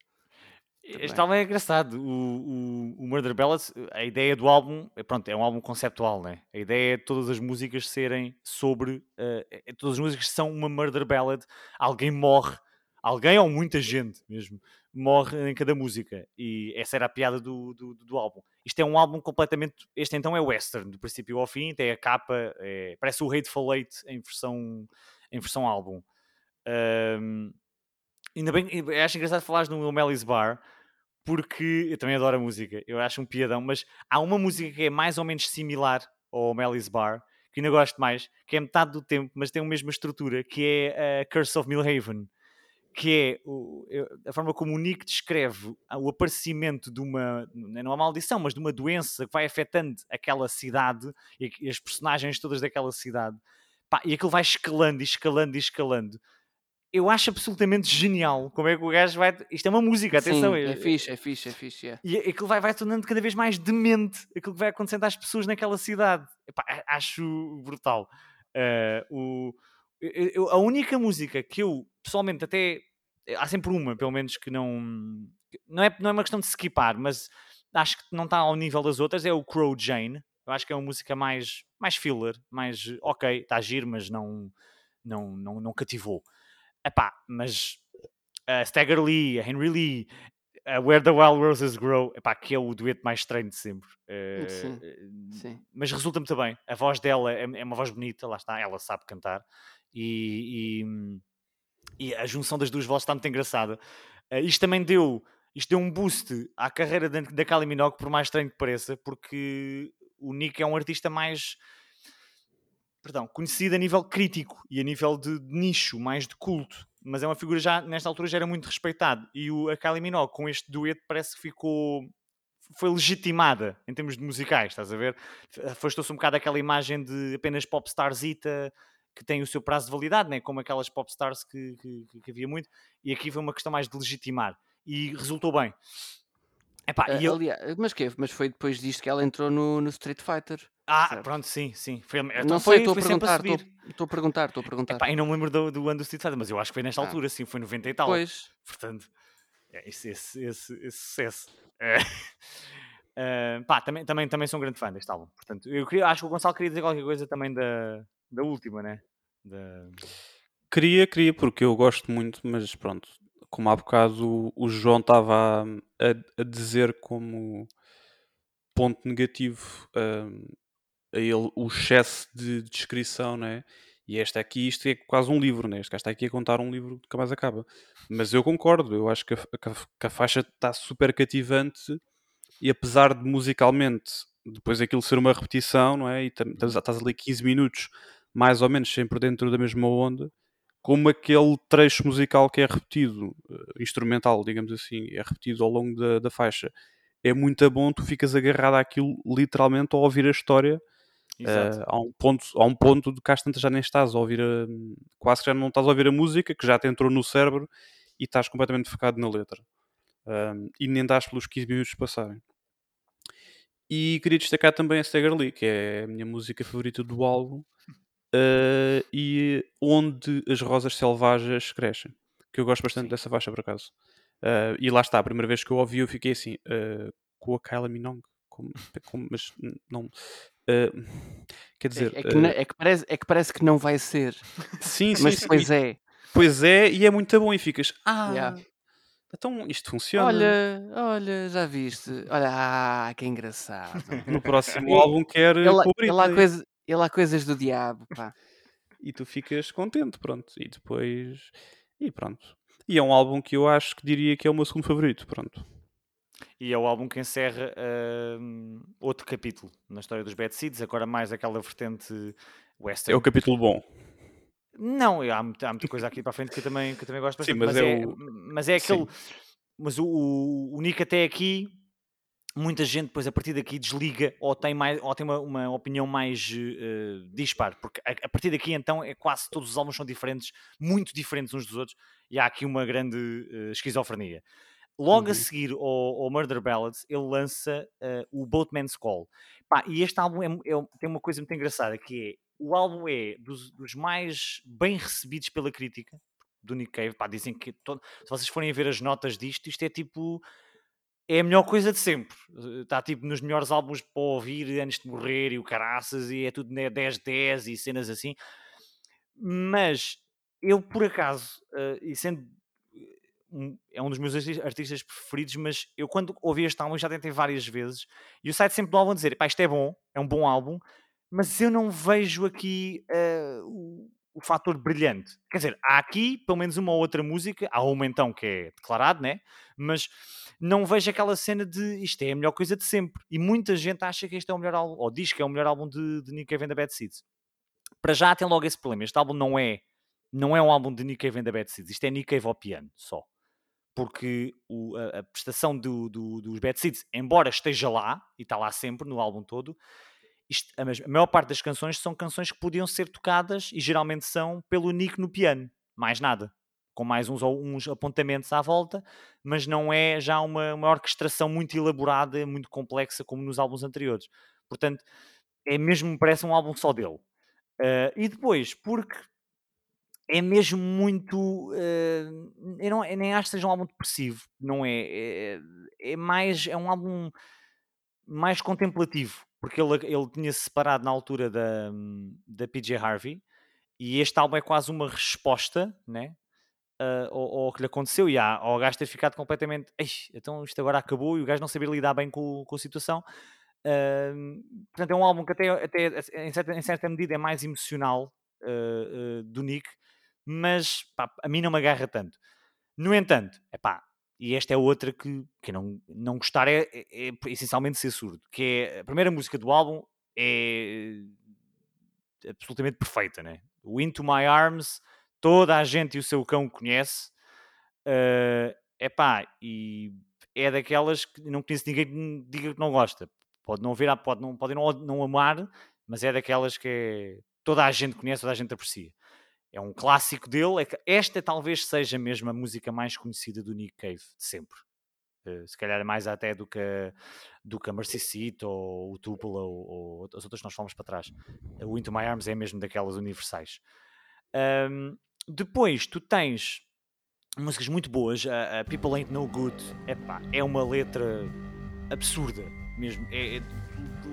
Este álbum é engraçado. O, o, o Murder Ballads, a ideia do álbum, é, pronto, é um álbum conceptual, né? A ideia é todas as músicas serem sobre. eh, é- todas as músicas são uma Murder Ballad. Alguém morre, alguém ou muita gente mesmo, morre em cada música. E essa era a piada do, do, do álbum. Isto é um álbum completamente. Este então é western, do princípio ao fim, tem a capa, é- parece o Hateful Eight em versão, em versão álbum. Ahm, ainda bem, acho engraçado falares no O'Malley's Bar, porque eu também adoro a música, eu acho um piadão, mas há uma música que é mais ou menos similar ao O'Malley's Bar, que ainda gosto mais, que é metade do tempo, mas tem a mesma estrutura, que é a Curse of Millhaven, que é o- a forma como o Nick descreve o aparecimento de uma, não é uma maldição, mas de uma doença que vai afetando aquela cidade e, e as personagens todas daquela cidade. Pá, e aquilo vai escalando e escalando e escalando. Eu acho absolutamente genial como é que o gajo vai. Isto é uma música, atenção. Sim, eu- é fixe, é fixe, é fixe. é. e aquilo vai, vai tornando cada vez mais demente aquilo que vai acontecendo às pessoas naquela cidade. Epá, acho brutal. Eh, o, eu- eu- a única música que eu, pessoalmente, até. Há sempre uma, pelo menos, que não. Não é, não é uma questão de skipar, mas acho que não está ao nível das outras. É o Crow Jane. Eu acho que é uma música mais, mais filler, mais. Ok, está a giro, mas não, não, não, não cativou. Epá, mas a Stagger Lee, a Henry Lee, a Where the Wild Roses Grow, epá, que é o dueto mais estranho de sempre. Uh, Sim, sim. Mas resulta muito bem. A voz dela é, é, uma voz bonita, lá está, ela sabe cantar. E, e, e a junção das duas vozes está muito engraçada. Uh, isto também deu, isto deu um boost à carreira da, da Kylie Minogue, por mais estranho que pareça, porque o Nick é um artista mais perdão, conhecido a nível crítico e a nível de, de nicho, mais de culto mas é uma figura já, nesta altura, já era muito respeitado. E o, a Kylie Minogue, com este dueto, parece que ficou. Foi legitimada em termos de musicais, estás a ver? Afastou-se um bocado aquela imagem de apenas popstarzita que tem o seu prazo de validade, né? como aquelas popstars que, que, que havia muito, e aqui foi uma questão mais de legitimar. E resultou bem. Epá, uh, eu... aliás, mas, que, mas foi depois disto que ela entrou no, no Street Fighter. Ah, certo. pronto, sim, sim. Foi, então não sei, estou a perguntar, estou a perguntar, estou a perguntar. Epá, eu não me lembro do, do ano do Street Fighter, mas eu acho que foi nesta ah. altura, sim, foi 90 e tal. Pois. Portanto, é, esse, esse, esse, esse sucesso. É. Uh, pá, também, também, também sou um grande fã deste álbum. Portanto, eu queria, acho que o Gonçalo queria dizer qualquer coisa também da, da última, né? Da... Queria, queria, porque eu gosto muito, mas pronto, como há bocado o, João estava a, a, dizer como ponto negativo um, a ele o excesso de descrição, né? E esta aqui, isto é quase um livro, né? Este gajo está aqui a contar um livro que mais acaba. Mas eu concordo, eu acho que a, que a faixa está super cativante e apesar de musicalmente depois aquilo ser uma repetição, não é? E estás, estás ali 15 minutos mais ou menos sempre dentro da mesma onda, como aquele trecho musical que é repetido, eh, instrumental, digamos assim, é repetido ao longo da, da faixa, é muito bom, tu ficas agarrado àquilo literalmente ao ouvir a história. Uh, há, um ponto, há um ponto de cá já nem estás a ouvir a, quase que já não estás a ouvir a música que já te entrou no cérebro e estás completamente focado na letra. Uh, e nem dás pelos 15 minutos passarem. E queria destacar também a Stagger Lee que é a minha música favorita do álbum uh, e onde as rosas selvagens crescem. Que eu gosto bastante Sim. dessa faixa, por acaso. Uh, e lá está, a primeira vez que eu ouvi, eu fiquei assim, uh, com a Kyla Minogue, com, com, mas não. quer dizer, é, é, que não, é, que parece, é que parece que não vai ser, sim, sim, mas sim, depois é. Pois é, e é muito bom. E ficas, ah, yeah. Então isto funciona. Olha, olha, já viste? Olha, ah, que engraçado. No próximo álbum quer ele, ele, há coisa, ele há coisas do diabo, pá. e tu ficas contente, pronto. E depois. E pronto. E é um álbum que eu acho que diria que é o meu segundo favorito, pronto. E é o álbum que encerra uh, outro capítulo na história dos Bad Seeds, agora mais aquela vertente western. É o capítulo bom. Não, há muita, há muita coisa aqui para a frente que eu também, que eu também gosto bastante. Sim, mas, mas, é, é o... mas é aquele. Sim. Mas o, o, o Nick até aqui muita gente depois a partir daqui desliga ou tem, mais, ou tem uma, uma opinião mais uh, dispar, porque a, a, partir daqui então é quase todos os álbuns são diferentes, muito diferentes uns dos outros, e há aqui uma grande uh, esquizofrenia. Logo uhum. a seguir ao, ao, Murder Ballads, ele lança uh, o Boatman's Call. Pá, e este álbum é, é, tem uma coisa muito engraçada, que é, o álbum é dos, dos mais bem recebidos pela crítica, do Nick Cave, pá, dizem que todo, se vocês forem ver as notas disto, isto é tipo é a melhor coisa de sempre. Está tipo nos melhores álbuns para ouvir antes de morrer e o caraças, e é tudo né, 10-10 e cenas assim. Mas eu, por acaso, uh, e sendo um, é um dos meus artistas preferidos, mas eu quando ouvi este álbum já tentei várias vezes e o site sempre do álbum dizer: pá, isto é bom, é um bom álbum, mas eu não vejo aqui uh, o, o fator brilhante. Quer dizer, há aqui pelo menos uma ou outra música, há uma então que é declarado, né? Mas não vejo aquela cena de isto é a melhor coisa de sempre. E muita gente acha que este é o melhor álbum, ou diz que é o melhor álbum de, de Nick Cave and the Bad Seeds. Para já tem logo esse problema. Este álbum não é, não é um álbum de Nick Cave and the Bad Seeds. Isto é Nick Cave ao piano, só. Porque o, a, a, prestação do, do, dos Bad Seeds, embora esteja lá, e está lá sempre no álbum todo, isto, a, a maior parte das canções são canções que podiam ser tocadas, e geralmente são, pelo Nick no piano. Mais nada com mais uns, uns apontamentos à volta, mas não é já uma, uma orquestração muito elaborada, muito complexa como nos álbuns anteriores. Portanto, é mesmo, parece um álbum só dele. Uh, e depois, porque é mesmo muito. Uh, eu, não, eu nem acho que seja um álbum depressivo, não é? É, é mais. É um álbum mais contemplativo, porque ele, ele tinha-se separado na altura da, da PJ Harvey, e este álbum é quase uma resposta, né? Uh, ou, ou que lhe aconteceu e há, ou o gajo ter ficado completamente "Ei, então isto agora acabou e o gajo não saber lidar bem com, com a situação. Uh, portanto, é um álbum que até, até em, certa, em certa medida é mais emocional uh, uh, do Nick, mas pá, a mim não me agarra tanto. No entanto, é pá, e esta é outra que, que não, não gostar é, é, é, essencialmente ser surdo, que é a primeira música do álbum é absolutamente perfeita, né? O Into My Arms, toda a gente e o seu cão conhece, é uh, pá, e é daquelas que não conheço ninguém que diga que não gosta. Pode não ver, pode não, pode não, não amar, mas é daquelas que é, toda a gente conhece, toda a gente aprecia. É um clássico dele. É esta talvez seja mesmo a música mais conhecida do Nick Cave de sempre. Uh, se calhar mais até do que, do que a Mercy Seat ou o Tupelo ou, ou, as outras que nós falamos para trás. O Into My Arms é mesmo daquelas universais. Um, depois tu tens músicas muito boas. A, a People Ain't No Good epá, é uma letra absurda mesmo. É, é,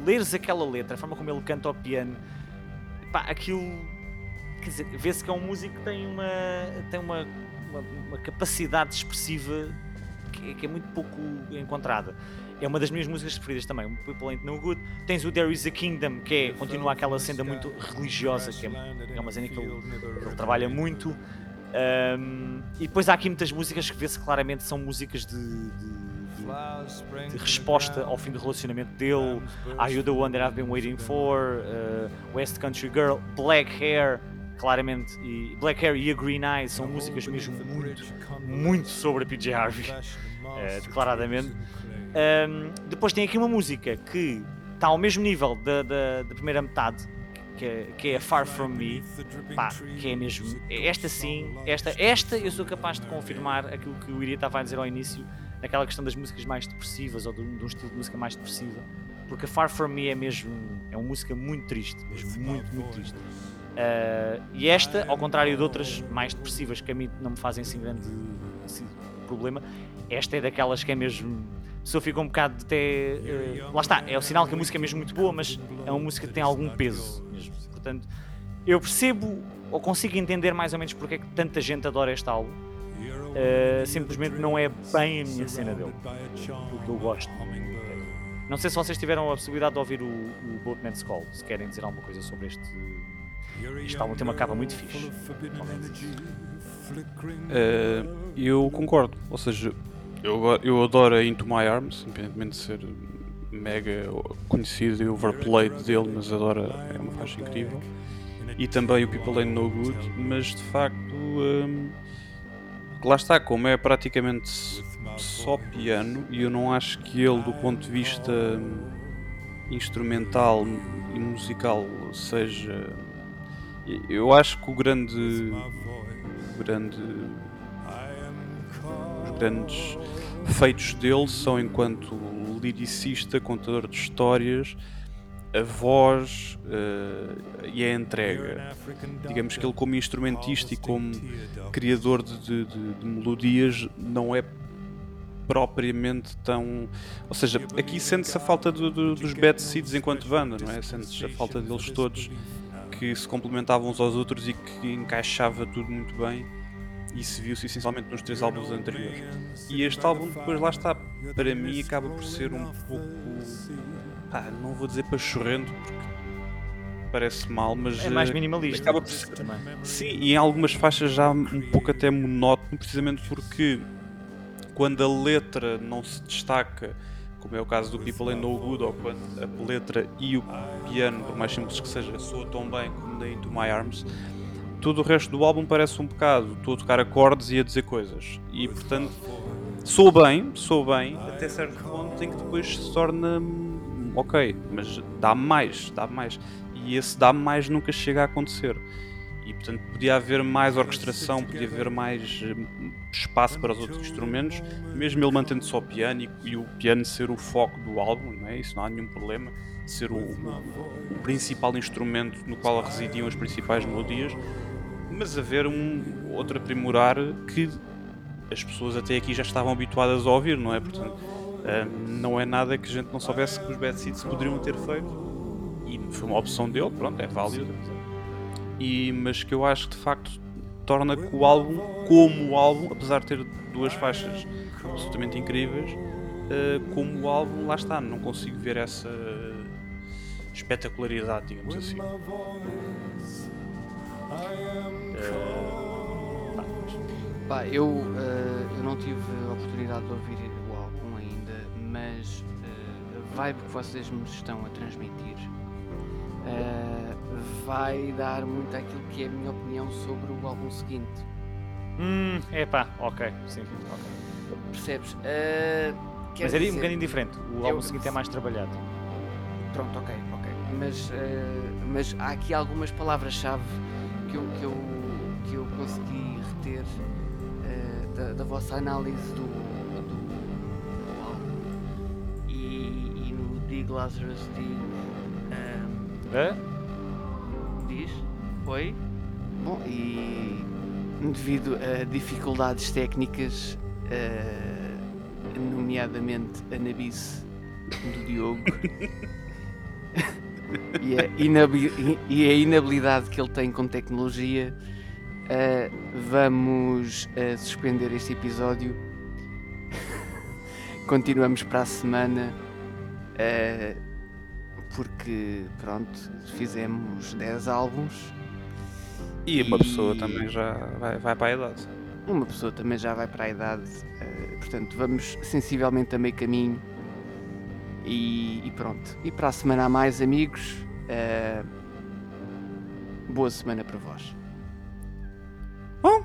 leres aquela letra, a forma como ele canta ao piano, epá, aquilo. Quer dizer, vê-se que é um músico que tem uma, tem uma, uma, uma capacidade expressiva que, que, é muito pouco encontrada. É uma das minhas músicas preferidas também, o People Ain't No Good. Tens o There Is a Kingdom, que é, continua aquela senda muito religiosa, que é, é uma cena que ele, ele trabalha muito. Um, e depois há aqui muitas músicas que vê-se claramente são músicas de, de, de, resposta ao fim do relacionamento dele. Are You the One That I've Been Waiting For? Uh, West Country Girl, Black Hair, claramente. E Black Hair e A Green Eyes são músicas mesmo muito, muito sobre a PJ Harvey, uh, declaradamente. Um, depois tem aqui uma música que está ao mesmo nível da, da, da primeira metade que é, que é Far From Me, pá, que é mesmo, esta sim, esta, esta eu sou capaz de confirmar aquilo que o Iria estava a dizer ao início, naquela questão das músicas mais depressivas ou de de um estilo de música mais depressiva, porque Far From Me é mesmo, é uma música muito triste, mesmo muito, muito triste. Uh, e esta, ao contrário de outras mais depressivas que a mim não me fazem assim grande assim, problema, esta é daquelas que é mesmo a pessoa fica um bocado até. Uh, lá está, é o sinal que a música é mesmo muito boa, mas é uma música que tem algum peso mesmo. Portanto, eu percebo ou consigo entender mais ou menos porque é que tanta gente adora este álbum. Uh, simplesmente não é bem a minha cena dele. O que eu gosto. Não sei se vocês tiveram a possibilidade de ouvir o, o Boatman's Call, se querem dizer alguma coisa sobre este. Este álbum tem uma capa muito fixe. Uh, eu concordo, ou seja, eu, eu adoro a Into My Arms, independentemente de ser mega conhecido e overplayed dele, mas adoro, é uma faixa incrível. E também o People Ain't No Good, mas de facto, um, lá está, como é praticamente só piano, e eu não acho que ele, do ponto de vista hum, instrumental e musical, seja. Eu acho que o grande. O grande grandes feitos dele são enquanto liricista, contador de histórias, a voz uh, e a entrega. Digamos que ele, como instrumentista e como criador de, de, de melodias, não é propriamente tão. Ou seja, aqui sente-se a falta do, do, dos Bad Seeds enquanto banda, não é? Sente-se a falta deles todos que se complementavam uns aos outros e que encaixava tudo muito bem. Isso viu-se essencialmente nos três álbuns anteriores. E este álbum, depois lá está, para mim acaba por ser um pouco. Pá, não vou dizer pachorrento porque parece mal, mas. É mais eh, minimalista. Acaba por ser, também. Sim, e em algumas faixas já um pouco até monótono, precisamente porque quando a letra não se destaca, como é o caso do People Ain't No Good, ou quando a letra e o piano, por mais simples que seja, soa tão bem como da Into My Arms todo o resto do álbum parece um bocado, estou a tocar acordes e a dizer coisas. E portanto, sou bem, sou bem, até certo ponto em que depois se torna hum, ok, mas dá mais, dá mais. E esse dá mais nunca chega a acontecer. E portanto podia haver mais orquestração, podia haver mais hum, espaço para os outros instrumentos, mesmo ele mantendo só o piano e, e, o piano ser o foco do álbum, não é? Isso não há nenhum problema, ser o, o, principal instrumento no qual residiam as principais melodias mas haver um outro aprimorar que as pessoas até aqui já estavam habituadas a ouvir, não é? Portanto, uh, não é nada que a gente não soubesse que os Bad Seeds poderiam ter feito e foi uma opção dele, pronto, é válido. E, mas que eu acho que de facto torna que o álbum, como o álbum, apesar de ter duas faixas absolutamente incríveis, uh, como o álbum, lá está, não consigo ver essa espetacularidade, digamos assim. Uh, pá, eu, uh, eu não tive a oportunidade de ouvir o álbum ainda, mas a vibe que vocês me estão a transmitir vai dar muito aquilo que é a minha opinião sobre o álbum seguinte. Hum, epá, ok, sim, ok. Percebes? Uh, mas é um bocadinho diferente. O álbum seguinte é mais trabalhado. Pronto, ok. Mas, uh, mas há aqui algumas palavras-chave que eu, que, eu, que eu consegui reter uh, da, da, vossa análise do, do, do álbum. E, e, no Dig Lazarus Dig. Um, é? Diz? Foi? Bom, e devido a dificuldades técnicas, uh, nomeadamente a nabice do Diogo e, a e, a inabilidade que ele tem com tecnologia, uh, vamos uh, suspender este episódio. Continuamos para a semana. porque pronto, fizemos 10 álbuns e uma pessoa também já vai, vai para a idade. Uma pessoa também já vai para a idade, uh, portanto, vamos sensivelmente a meio caminho. E, e pronto. E para a semana a mais, amigos, uh, boa semana para vós. Bom,